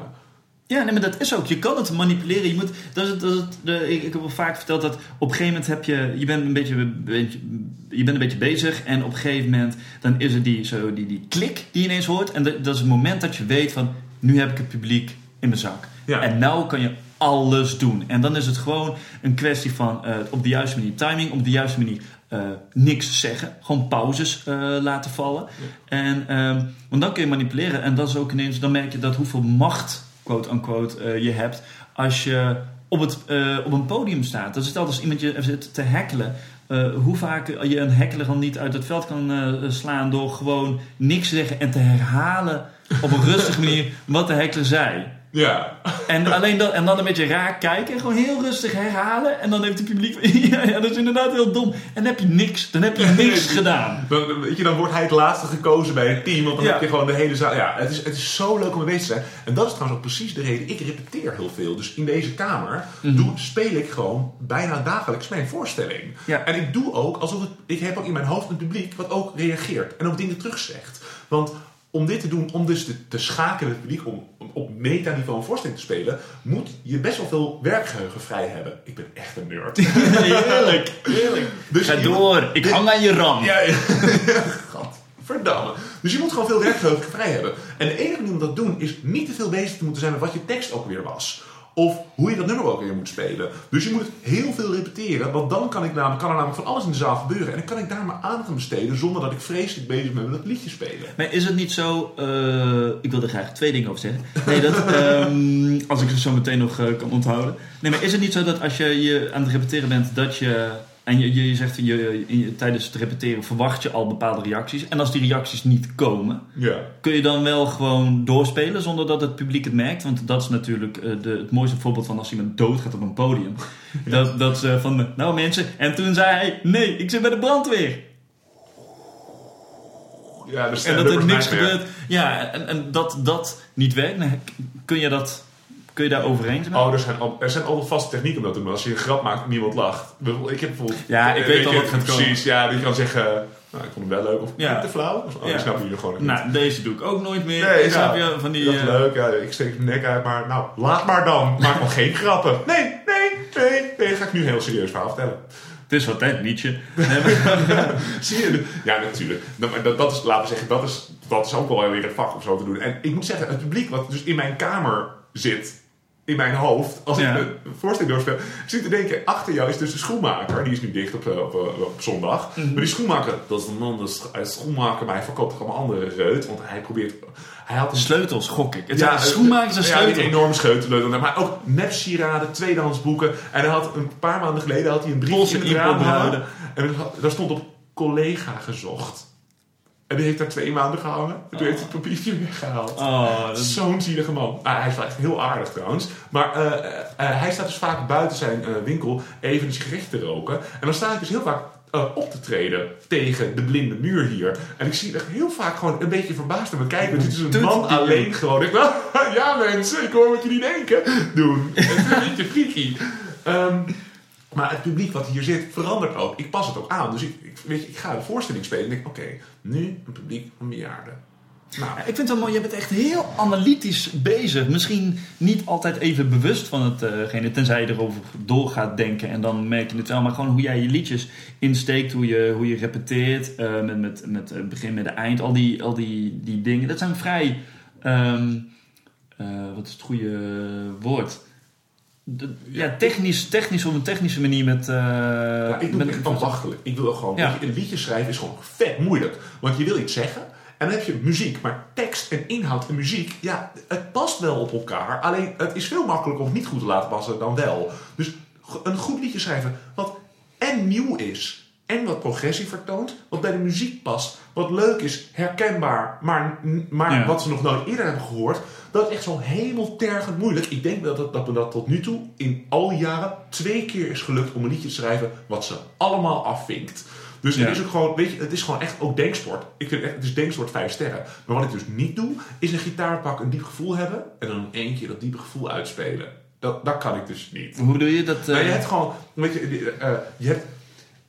Ja, nee, maar dat is ook. Je kan het manipuleren. Je moet, dat is dat is de, ik, ik heb al vaak verteld dat op een gegeven moment heb je, je bent een beetje, een beetje- je bent een beetje bezig en op een gegeven moment dan is er die, zo, die, die klik die je ineens hoort en dat, dat is het moment dat je weet van nu heb ik het publiek in mijn zak. Ja. En nou kan je alles doen. En dan is het gewoon een kwestie van eh, op de juiste manier timing, op de juiste manier eh, niks zeggen. Gewoon pauzes eh, laten vallen. En, ehm, want dan kun je manipuleren. En dat is ook ineens, dan merk je dat hoeveel macht, quote unquote, eh, je hebt als je op, het, eh, op een podium staat. Dat is hetzelfde als iemand je zit te hackelen. Eh, hoe vaak je een heckler dan niet uit het veld kan slaan door gewoon niks te zeggen en te herhalen op een rustige manier wat de heckler zei. Ja. En, alleen dat, en dan een beetje raar kijken en gewoon heel rustig herhalen. En dan heeft het publiek van, ja, ja, dat is inderdaad heel dom. En dan heb je niks, dan heb je niks gedaan. Dan, weet je, dan wordt hij het laatste gekozen bij een team. Want dan Ja. heb je gewoon de hele zaal. Ja, het is, het is zo leuk om mee bezig te zijn. En dat is trouwens ook precies de reden. Ik repeteer heel veel. Dus in deze kamer doe, speel ik gewoon bijna dagelijks mijn voorstelling. Ja. En ik doe ook alsof het. Ik heb ook in mijn hoofd een publiek wat ook reageert. En ook dingen terugzegt. Want om dit te doen, om dus te, te schakelen met het publiek, om, om op metaniveau een voorstelling te spelen, moet je best wel veel werkgeheugen vrij hebben. Ik ben echt een nerd. Heerlijk, heerlijk. Dus Ga door, ik hang aan je ram. ja, ja. Gadverdamme. Dus je moet gewoon veel werkgeheugen vrij hebben. En de enige manier om dat te doen is niet te veel bezig te moeten zijn met wat je tekst ook weer was. Of hoe je dat nummer ook weer moet spelen. Dus je moet het heel veel repeteren. Want dan kan, ik namelijk, kan er namelijk van alles in de zaal gebeuren. En dan kan ik daar mijn aandacht aan besteden zonder dat ik vreselijk bezig ben met het liedje spelen. Maar is het niet zo, eh, ik wil er graag twee dingen over zeggen. Nee, dat, ehm, als ik ze zo meteen nog eh, kan onthouden. Nee, maar is het niet zo dat als je, je aan het repeteren bent, dat je, en je, je zegt je, in je- tijdens het repeteren verwacht je al bepaalde reacties. En als die reacties niet komen, Ja. kun je dan wel gewoon doorspelen zonder dat het publiek het merkt? Want dat is natuurlijk eh, de, het mooiste voorbeeld van als iemand doodgaat op een podium. Dat, dat ze van, nou mensen, en toen zei hij, nee, ik zit bij de brandweer. Ja, En dat er niks gebeurt. Ja, en, en dat dat niet werkt, dan kun je, dat, kun je daar overheen zijn? Oh, er zijn, al, er zijn al vaste technieken om dat te doen. Als je een grap maakt en niemand lacht. Ik heb bijvoorbeeld... Ja, ik eh, weet al wat gaat komen. Precies, ja. Dat je kan zeggen... Nou, ik vond hem wel leuk. Of Ja. te flauw. Of, oh, Ja. ik snap jullie gewoon niet. Nou, deze doe ik ook nooit meer. Nee, Ik snap je van die... Dat is eh, leuk, ja, ik steek mijn nek uit, maar nou, laat maar dan. Maak nog geen grappen. Nee, nee, nee, nee, ga ik nu een heel serieus verhaal vertellen. het is wat, hè, Nietzsche. Zie je? Ja, natuurlijk. Dat, dat, dat is, laten we zeggen, dat is, dat is ook wel weer het vak om zo te doen. En ik moet zeggen, het publiek wat dus in mijn kamer zit, in mijn hoofd, als Ja. ik de voorstelling doorspeel, ik zit te denken, achter jou is dus de schoenmaker, die is nu dicht op, eh, op, eh, op zondag. Mhm. Maar die schoenmaker, dat is de man, schoenmaker, maar hij verkoopt toch allemaal andere reut, want hij probeert, hij had een Sleutels, gok ik. Het ja, zijn schoenmakers en ja, sleutels. die enorme sleutel. Maar ook nepsieraden, tweedehands boeken. En hij had een paar maanden geleden had hij een briefje in het raam hangen. En daar stond op collega gezocht. En die heeft daar twee maanden gehangen. En toen heeft hij het papiertje weggehaald. Oh, dat. Zo'n zielige man. Ah, hij is wel echt heel aardig trouwens. Maar eh, eh, hij staat dus vaak buiten zijn eh, winkel even een sigaret te roken. En dan sta ik dus heel vaak op te treden tegen de blinde muur hier. En ik zie echt heel vaak gewoon een beetje verbaasd naar me kijken. Want dit is een man alleen gewoon. Ik, wel, ja mensen, ik hoor wat jullie denken. Doen. Het is een beetje freaky. Ehm, maar het publiek wat hier zit verandert ook. Ik pas het ook aan. Dus ik, weet je, ik ga de voorstelling spelen en denk, oké, nu een publiek van bejaarden. Nou, ik vind het wel mooi, je bent echt heel analytisch bezig. Misschien niet altijd even bewust van hetgene, tenzij je erover door gaat denken. En dan merk je het wel. Maar gewoon hoe jij je liedjes insteekt, hoe je, hoe je repeteert. eh, met, met, met het begin, met het eind. Al die, al die, die dingen. Dat zijn vrij... ehm, eh, wat is het goede woord? De- ja, technisch, technisch op een technische manier met... eh, Ja, ik doe het echt ambachtelijk. Ik wil gewoon, Ja. een liedje schrijven is gewoon vet moeilijk. Want je wil iets zeggen en dan heb je muziek. Maar tekst en inhoud en muziek, ja, het past wel op elkaar. Alleen het is veel makkelijker om het niet goed te laten passen dan wel. Dus een goed liedje schrijven wat en nieuw is en wat progressie vertoont, wat bij de muziek past, wat leuk is, herkenbaar, maar, maar Ja. wat ze nog nooit eerder hebben gehoord, dat is echt zo hemeltergend moeilijk. Ik denk dat, het, dat me dat tot nu toe in al die jaren twee keer is gelukt om een liedje te schrijven wat ze allemaal afvinkt. Dus Ja. het is ook gewoon, weet je, het is gewoon echt ook denksport. Ik vind echt, het is denksport vijf sterren. Maar wat ik dus niet doe, is een gitaar pakken, een diep gevoel hebben en dan in één keer dat diepe gevoel uitspelen. Dat, dat kan ik dus niet. Hoe doe je dat? eh, Nou, je hebt gewoon, weet je, die, eh, je hebt,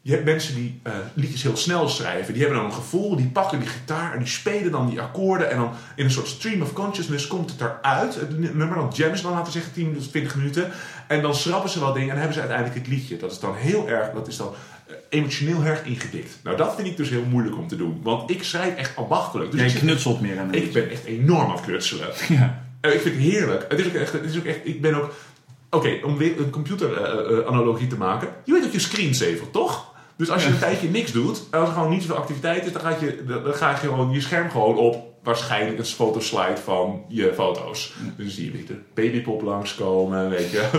je hebt mensen die eh, liedjes heel snel schrijven. Die hebben dan een gevoel, die pakken die gitaar en die spelen dan die akkoorden. En dan in een soort stream of consciousness komt het eruit. Het nummer dan jammen ze dan, laten we zeggen, 10 tot 20 minuten. En dan schrappen ze wat dingen en dan hebben ze uiteindelijk het liedje. Dat is dan heel erg, dat is dan eh, emotioneel erg ingedikt. Nou, dat vind ik dus heel moeilijk om te doen. Want ik schrijf echt ambachtelijk. Dus jij ik, knutselt meer aan ik ben echt enorm aan het knutselen. Ja. Eh, ik vind het heerlijk. Het is ook echt, het is ook echt ik ben ook... Oké, om weer een computeranalogie te maken. Je weet dat je screensaver, toch? Dus als je een tijdje niks doet, en als er gewoon niet zoveel activiteit is, dan, gaat je, dan ga je gewoon je scherm gewoon op waarschijnlijk een fotoslide van je foto's. Dus dan zie je weer de babypop langskomen, weet je.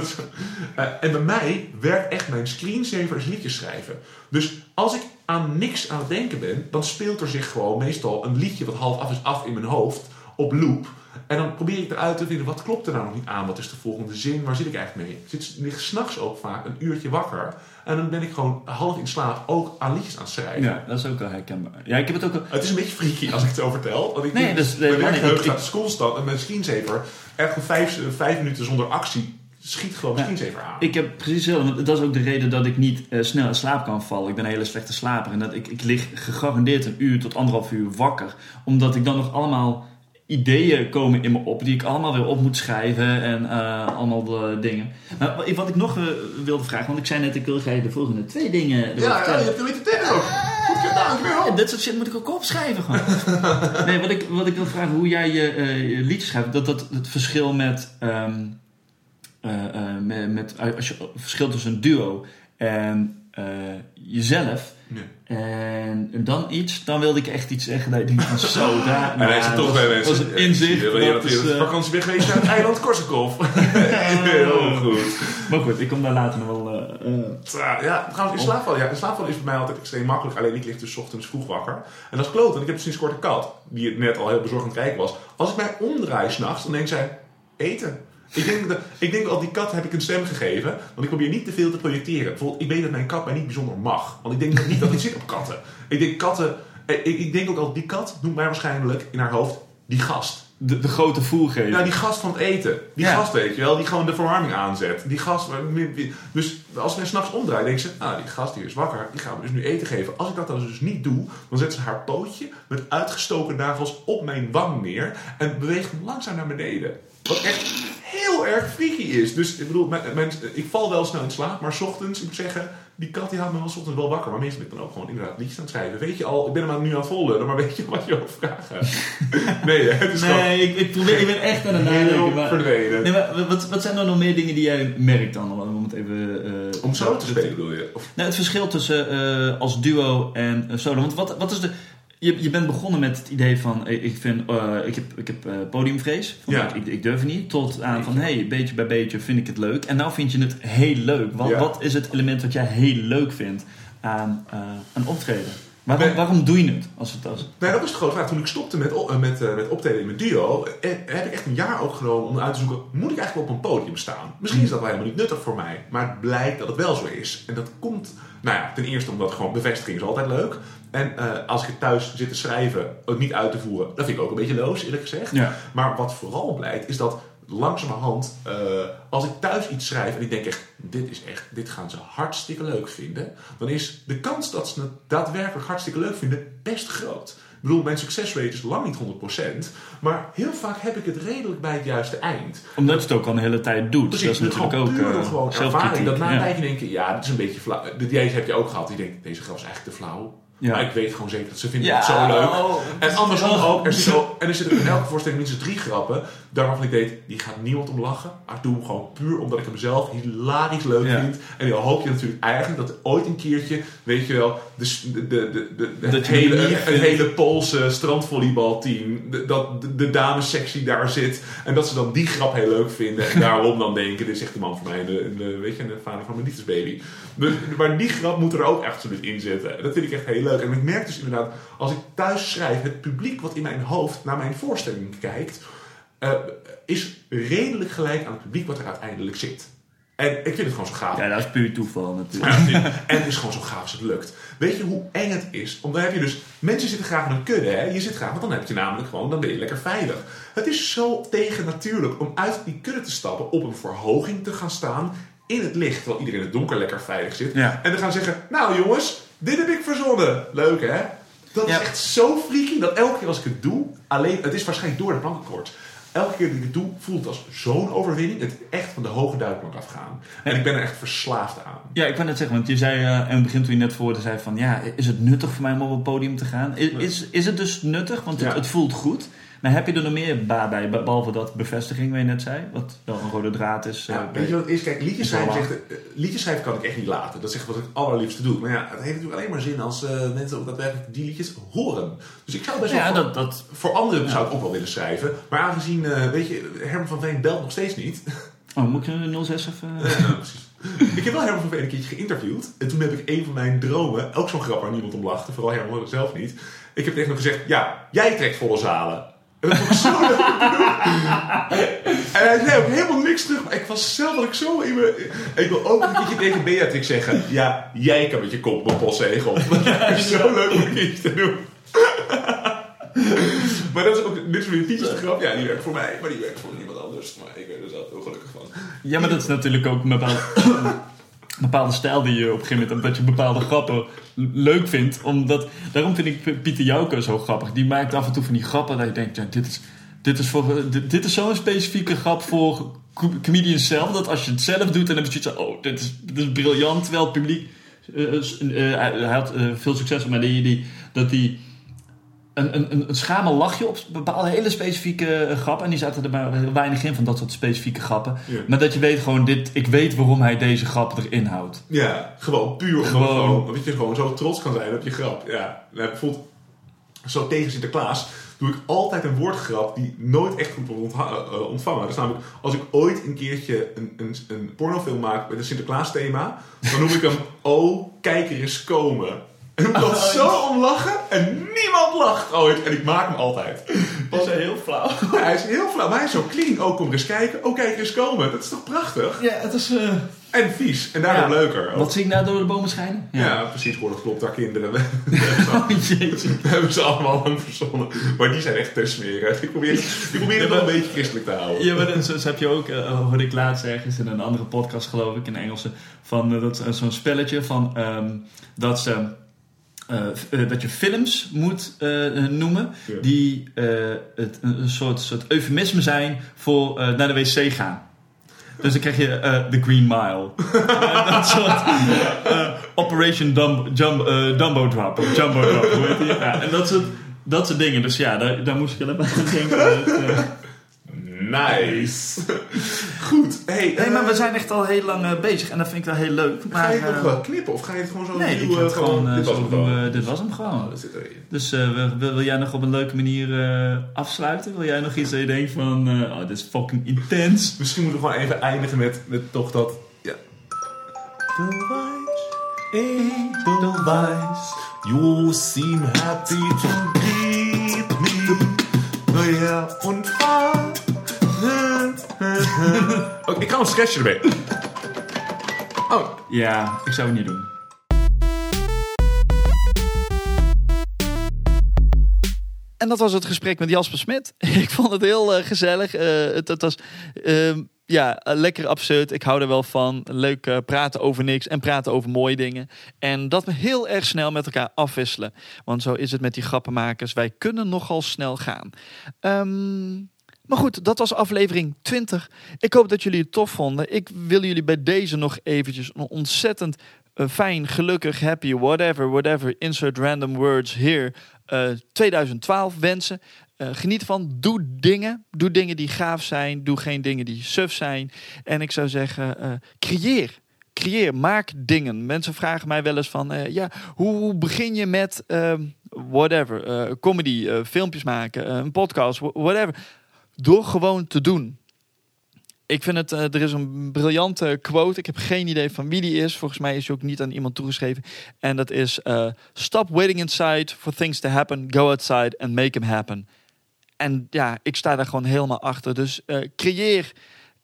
Eh, en bij mij werkt echt mijn screensaver als liedjes schrijven. Dus als ik aan niks aan het denken ben, dan speelt er zich gewoon meestal een liedje wat half af is af in mijn hoofd op loop. En dan probeer ik eruit te vinden, wat klopt er nou nog niet aan? Wat is de volgende zin? Waar zit ik eigenlijk mee? Ik zit, lig s'nachts ook vaak een uurtje wakker. En dan ben ik gewoon half in slaap ook aan liedjes aan het schrijven. ja, dat is ook wel herkenbaar. Ja, ik heb het ook al... Het is een beetje freaky als ik het zo vertel. Want ik Nee, dat is- mijn nee, werkgeheugen ik- staat ik- de schoolstand en mijn screensaver. Echt vijf, vijf minuten zonder actie schiet gewoon mijn Ja. aan. Ik heb precies hetzelfde. Dat is ook de reden dat ik niet eh, snel in slaap kan vallen. Ik ben een hele slechte slaper. En dat ik, ik lig gegarandeerd een uur tot anderhalf uur wakker. Omdat ik dan nog allemaal ideeën komen in me op. Die ik allemaal weer op moet schrijven. En eh, allemaal de dingen. Maar wat ik- nog wilde vragen. Want ik zei net, ik wil graag de volgende twee dingen ja, ja, vertellen. je hebt er weer tijd ook. Goed gedaan, dit soort shit moet ik ook opschrijven gewoon. nee, wat ik, wat ik wil vragen, hoe jij je, je liedjes schrijft. Dat, dat het verschil met, ehm, eh, met, met... Als je verschil tussen een duo en eh, jezelf... Ja. En dan iets, dan wilde ik echt iets zeggen dat ik denk van zo, daar... En hij is er toch bij mensen. Dat is een inzicht. Je dat je eh, vakantie weg geweest naar het eiland Korsakoff. Heel goed. maar goed, ik kom daar later nog wel... Tra- Ja, trouwens, in slaapvallen, ja, in slaapvallen is bij mij altijd extreem makkelijk. Alleen ik lig dus ochtends vroeg wakker. En dat is kloot, want ik heb sinds kort een kat. Die het net al heel bezorgd aan het kijken was. Als ik mij omdraai s'nachts, dan denkt zij, eten. Ik denk, dat, ik denk al die kat heb ik een stem gegeven. Want ik probeer niet te veel te projecteren. Bijvoorbeeld, ik weet dat mijn kat mij niet bijzonder mag. Want ik denk niet dat ik zit op katten. Ik denk katten... eh, Ik, ik denk ook al, die kat noemt mij waarschijnlijk in haar hoofd die gast. de, de grote voelgever. Nou, die gast van het eten. Die Ja. gast, weet je wel, die gewoon de verwarming aanzet. Die gast, dus als mij s'nachts omdraai, denk ze, nou, die gast hier is wakker, die gaan we dus nu eten geven. Als ik dat dan dus niet doe, dan zet ze haar pootje met uitgestoken nagels op mijn wang neer en beweegt hem langzaam naar beneden. Wat echt heel erg freaky is. Dus ik bedoel, mijn, mijn- ik val wel snel in slaap, maar 's ochtends, ik moet zeggen, die kat die houdt me wel ochtends wel wakker. Maar meestal ben ik dan ook gewoon inderdaad liedjes aan het schrijven. Weet je al, ik ben hem nu aan het volgen, maar weet je wat je over vragen? nee, hè, het is Nee, ik, ik, probeer, ik ben echt aan het nadenken. Maar, verdwenen. nee, maar wat, wat zijn er nog meer dingen die jij merkt dan? Om het even... eh, Om solo te spelen bedoel je? Of, Nou, het verschil tussen eh, als duo en eh, solo. Want wat, wat is de. Je, je bent begonnen met het idee van: eh, ik, vind, eh, ik heb, ik heb eh, podiumvrees. Van, Ja. ik, ik, durf niet. Tot aan van: hey, beetje bij beetje vind ik het leuk. En nou vind je het heel leuk. Wat, Ja. wat is het element wat jij heel leuk vindt aan, aan optreden? Waarom, Nee. waarom doe je het? Als het als, Nee, dat was de grote vraag. Toen ik stopte met, met, met optreden in mijn duo, heb ik echt een jaar ook genomen om uit te zoeken, moet ik eigenlijk op een podium staan? Misschien is dat wel helemaal niet nuttig voor mij, maar het blijkt dat het wel zo is. En dat komt, nou ja, ten eerste omdat gewoon bevestiging is altijd leuk. En eh, als ik het thuis zit te schrijven, het niet uit te voeren, dat vind ik ook een beetje loos, eerlijk gezegd. Ja. Maar wat vooral blijkt, is dat langzamerhand, eh, als ik thuis iets schrijf en ik denk echt, dit is echt, dit gaan ze hartstikke leuk vinden, dan is de kans dat ze het daadwerkelijk hartstikke leuk vinden best groot. Ik bedoel, mijn succesrate is lang niet 100%, maar heel vaak heb ik het redelijk bij het juiste eind. Omdat je het ook al een hele tijd doet. Precies, dat is natuurlijk ook puur door gewoon ervaring. Dat na een ja. tijdje denk je, ja, dit is een beetje flauw. De deze heb je ook gehad. Die denkt, deze grap is eigenlijk te flauw. Ja. Maar ik weet gewoon zeker dat ze vinden Ja, het zo leuk. oh. En andersom Oh. ook. Er ook. En er zitten in elke voorstelling minstens drie grappen. Waarvan ik weet, die gaat niemand om lachen. Maar ik doe hem gewoon puur omdat ik hem zelf hilarisch leuk Ja. vind. En dan hoop je natuurlijk eigenlijk dat ooit een keertje, weet je wel, de, de, de, de, het, hele, het vindt. hele Poolse strandvolleybalteam, de, dat de, de damessectie daar zit. En dat ze dan die grap heel leuk vinden. En daarom dan denken, dit is echt de man voor mij, de, de, weet je, de vader van mijn liefdesbaby. Dus, maar die grap moet er ook absoluut in zitten. Dat vind ik echt heel leuk. En ik merk dus inderdaad, als ik thuis schrijf, het publiek wat in mijn hoofd naar mijn voorstelling kijkt, eh, is redelijk gelijk aan het publiek wat er uiteindelijk zit. En ik vind het gewoon zo gaaf. Ja, dat is puur toeval natuurlijk. Ja, en het is gewoon zo gaaf als het lukt. Weet je hoe eng het is? Omdat heb je dus... Mensen zitten graag in een kudde, hè? Je zit graag, want dan heb je namelijk gewoon... Dan ben je lekker veilig. Het is zo tegennatuurlijk om uit die kudde te stappen... op een verhoging te gaan staan... in het licht, terwijl iedereen in het donker lekker veilig zit. Ja. En dan gaan zeggen... Nou jongens, dit heb ik verzonnen. Leuk, hè? Dat Ja. is echt zo freaky dat elke keer als ik het doe... Alleen, het is waarschijnlijk door de plankenkoord. Elke keer dat ik het doe, voelt het als zo'n overwinning. Het echt van de hoge duikplank afgaan. En ik ben er echt verslaafd aan. Ja, ik wou net zeggen, want je zei eh, in het begin toen je net voorde, zei van ja, is het nuttig voor mij om op een podium te gaan? Is, is, is het dus nuttig? Want het, Ja. het voelt goed. Maar heb je er nog meer baat bij, be- behalve dat bevestiging wat je net zei? Wat wel een rode draad is. eh, Ja, bij- weet je wat is? Kijk, liedjes schrijven, waar. zegt, eh, liedjes schrijven kan ik echt niet laten. Dat is echt wat ik het allerliefste doe. Maar ja, het heeft natuurlijk alleen maar zin als eh, mensen ook daadwerkelijk die liedjes horen. Dus ik zou best wel ja, voor, dat, dat, voor anderen zou ik ook wel willen schrijven. Maar aangezien, eh, weet je, Herman van Veen belt nog steeds niet. oh, moet ik een 06 even... Eh, nou, precies. Ik heb wel Herman van Veen een keertje geïnterviewd. En toen heb ik een van mijn dromen, ook zo'n grap waar niemand om lachte, vooral Herman zelf niet. Ik heb tegen hem gezegd, ja, jij trekt volle zalen. Vond ik zo leuk om te doen. En hij zei ook helemaal niks terug. Maar ik was zelf dat ik zo in me... Ik wil ook een keertje tegen Beatrix zeggen... Ja, jij kan met je kop op een postzegel. Is zo leuk om keertje te doen. Maar dat is ook... Dit is weer een typische grap. Ja, die werkt voor mij. Maar die werkt voor iemand anders. Maar ik ben er zelf heel gelukkig van. Ja, maar dat is natuurlijk ook een een bepaalde stijl die je op een gegeven moment... dat je bepaalde grappen leuk vindt. Omdat, daarom vind ik Pieter Jouke zo grappig. Die maakt af en toe van die grappen dat je denkt... Ja, dit is, dit is, voor, dit, is zo'n specifieke grap voor co- comedians zelf... dat als je het zelf doet, dan heb je zoiets van... oh, dit is, dit is briljant. Terwijl het publiek... eh, eh, eh, hij had veel succes, maar die, die, dat die een, een, een, schamel lachje op bepaalde hele specifieke grappen. En die zaten er maar heel weinig in van dat soort specifieke grappen. Ja. Maar dat je weet gewoon, dit, ik weet waarom hij deze grap erin houdt. Ja, gewoon puur Gewoon. gewoon. dat je gewoon zo trots kan zijn op je grap. Ja, bijvoorbeeld zo tegen Sinterklaas doe ik altijd een woordgrap die nooit echt goed wordt eh, ontvangen. Dat is namelijk, als ik ooit een keertje een, een, een pornofilm maak met een Sinterklaas thema, dan noem ik hem Oh, kijk er eens komen. En ik moet dat zo om lachen en niemand lacht ooit. En ik maak hem altijd. Dat is heel flauw. Ja, hij is heel flauw, maar hij is zo clean. Oh, kom er eens kijken. Oh, kijk eens komen. Dat is toch prachtig? Ja, het is... eh, En vies. En daardoor Ja. leuker. ook. Wat zie ik nou door de bomen schijnen? Ja, precies. Gewoon klopt daar kinderen. Dat hebben ze- Oh, dat hebben ze allemaal lang verzonnen. Maar die zijn echt te smerig. Ik probeer, ik probeer het wel een beetje christelijk te houden. Ja, maar dat, zo, zo heb je ook, eh, hoorde ik laatst ergens in een andere podcast geloof ik, in Engelse, van eh, dat, zo'n spelletje van ehm, dat ze... eh, eh, dat je films moet eh, noemen Ja. die het, een, soort, soort eufemisme zijn voor naar de wc gaan. Dus dan krijg je eh The Green Mile. Dat soort Operation Dumb, Jump, eh, Dumbo Drop. Of Jumbo Drop, hoe heet die? Ja, en dat soort, dat soort dingen. Dus ja, daar, daar moest ik alleen maar aan denken. Dat, Nice. Goed. Hey, Nee, maar we eh, zijn echt al heel lang eh, bezig en dat vind ik wel heel leuk. Ga Maar, je het nog eh, wel knippen of ga je het gewoon zo nee, nieuw, ik ga eh, het gewoon, dit was zo hem eh, dit was hem gewoon. Oh, dat zit erin. Dus eh, wil, jij nog op een leuke manier eh, afsluiten? Wil jij nog iets dat je denkt van, eh, oh, dit is fucking intens? Misschien moeten we gewoon even eindigen met, met toch dat... Ja. Edelweiss, you seem happy to keep me und. Oké, ik kan een sketchje erbij. Oh, Ja, ik zou het niet doen. En dat was het gesprek met Jasper Smit. Ik vond het heel eh, gezellig. Eh, het, het was ehm, ja, lekker absurd. Ik hou er wel van. Leuk eh, praten over niks en praten over mooie dingen. En dat we heel erg snel met elkaar afwisselen. Want zo is het met die grappenmakers. Wij kunnen nogal snel gaan. Ehm, maar goed, dat was aflevering 20. Ik hoop dat jullie het tof vonden. Ik wil jullie bij deze nog eventjes een ontzettend eh, fijn, gelukkig, happy, whatever, whatever, insert random words here, eh, 2012 wensen. Eh, geniet ervan. Doe dingen. Doe dingen die gaaf zijn. Doe geen dingen die suf zijn. En ik zou zeggen, eh, creëer. Creëer, maak dingen. Mensen vragen mij wel eens van, eh, ja, hoe, begin je met ehm, whatever, eh, comedy, eh, filmpjes maken, eh, een podcast, wh- whatever. Door gewoon te doen. Ik vind het, eh, er is een briljante quote. Ik heb geen idee van wie die is. Volgens mij is hij ook niet aan iemand toegeschreven. En dat is: eh, Stop waiting inside for things to happen. Go outside and make them happen. En ja, ik sta daar gewoon helemaal achter. Dus eh, creëer.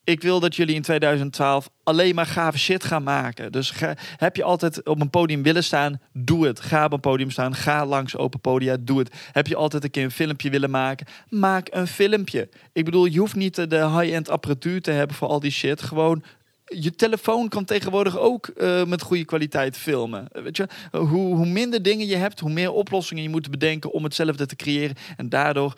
Ik wil dat jullie in 2012 alleen maar gave shit gaan maken. Dus ga- heb je altijd op een podium willen staan, doe het. Ga op een podium staan, ga langs open podia, doe het. Heb je altijd een keer een filmpje willen maken, maak een filmpje. Ik bedoel, je hoeft niet eh, de high-end apparatuur te hebben voor al die shit. Gewoon je telefoon kan tegenwoordig ook eh, met goede kwaliteit filmen. Weet je, hoe, hoe minder dingen je hebt, hoe meer oplossingen je moet bedenken om hetzelfde te creëren. En daardoor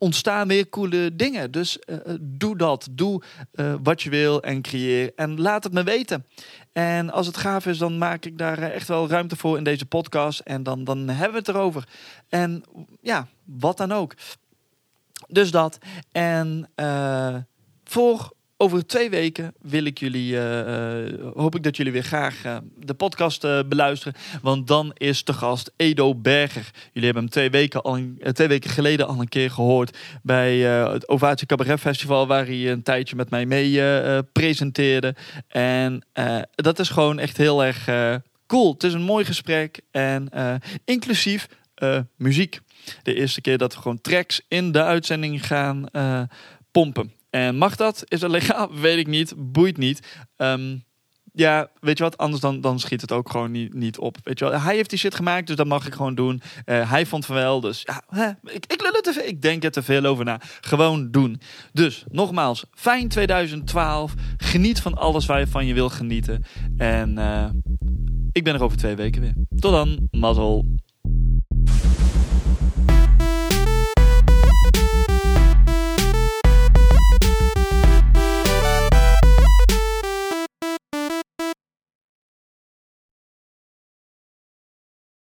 ontstaan weer coole dingen. Dus eh, eh, doe dat. Doe eh, wat je wil en creëer. En laat het me weten. En als het gaaf is, dan maak ik daar echt wel ruimte voor in deze podcast. En dan, dan hebben we het erover. En ja, wat dan ook. Dus dat. En voor over twee weken wil ik jullie, eh, eh, hoop ik dat jullie weer graag eh, de podcast beluisteren. Want dan is te gast Edo Berger. Jullie hebben hem twee weken, al twee weken geleden al een keer gehoord bij het Ovatie Cabaret Festival. Waar hij een tijdje met mij mee presenteerde. En dat is gewoon echt heel erg cool. Het is een mooi gesprek en inclusief muziek. De eerste keer dat we gewoon tracks in de uitzending gaan pompen. En mag dat? Is dat legaal? Weet ik niet. Boeit niet. Ehm, ja, weet je wat? Anders dan, dan schiet het ook gewoon niet, niet op. Weet je wel? Hij heeft die shit gemaakt, dus dat mag ik gewoon doen. Eh, hij vond van wel, dus ja, hè, ik, ik lul er te veel. Ik denk er te veel over na. Gewoon doen. Dus, nogmaals, fijn 2012. Geniet van alles waar je van je wil genieten. En eh, ik ben er over twee weken weer. Tot dan, mazzel.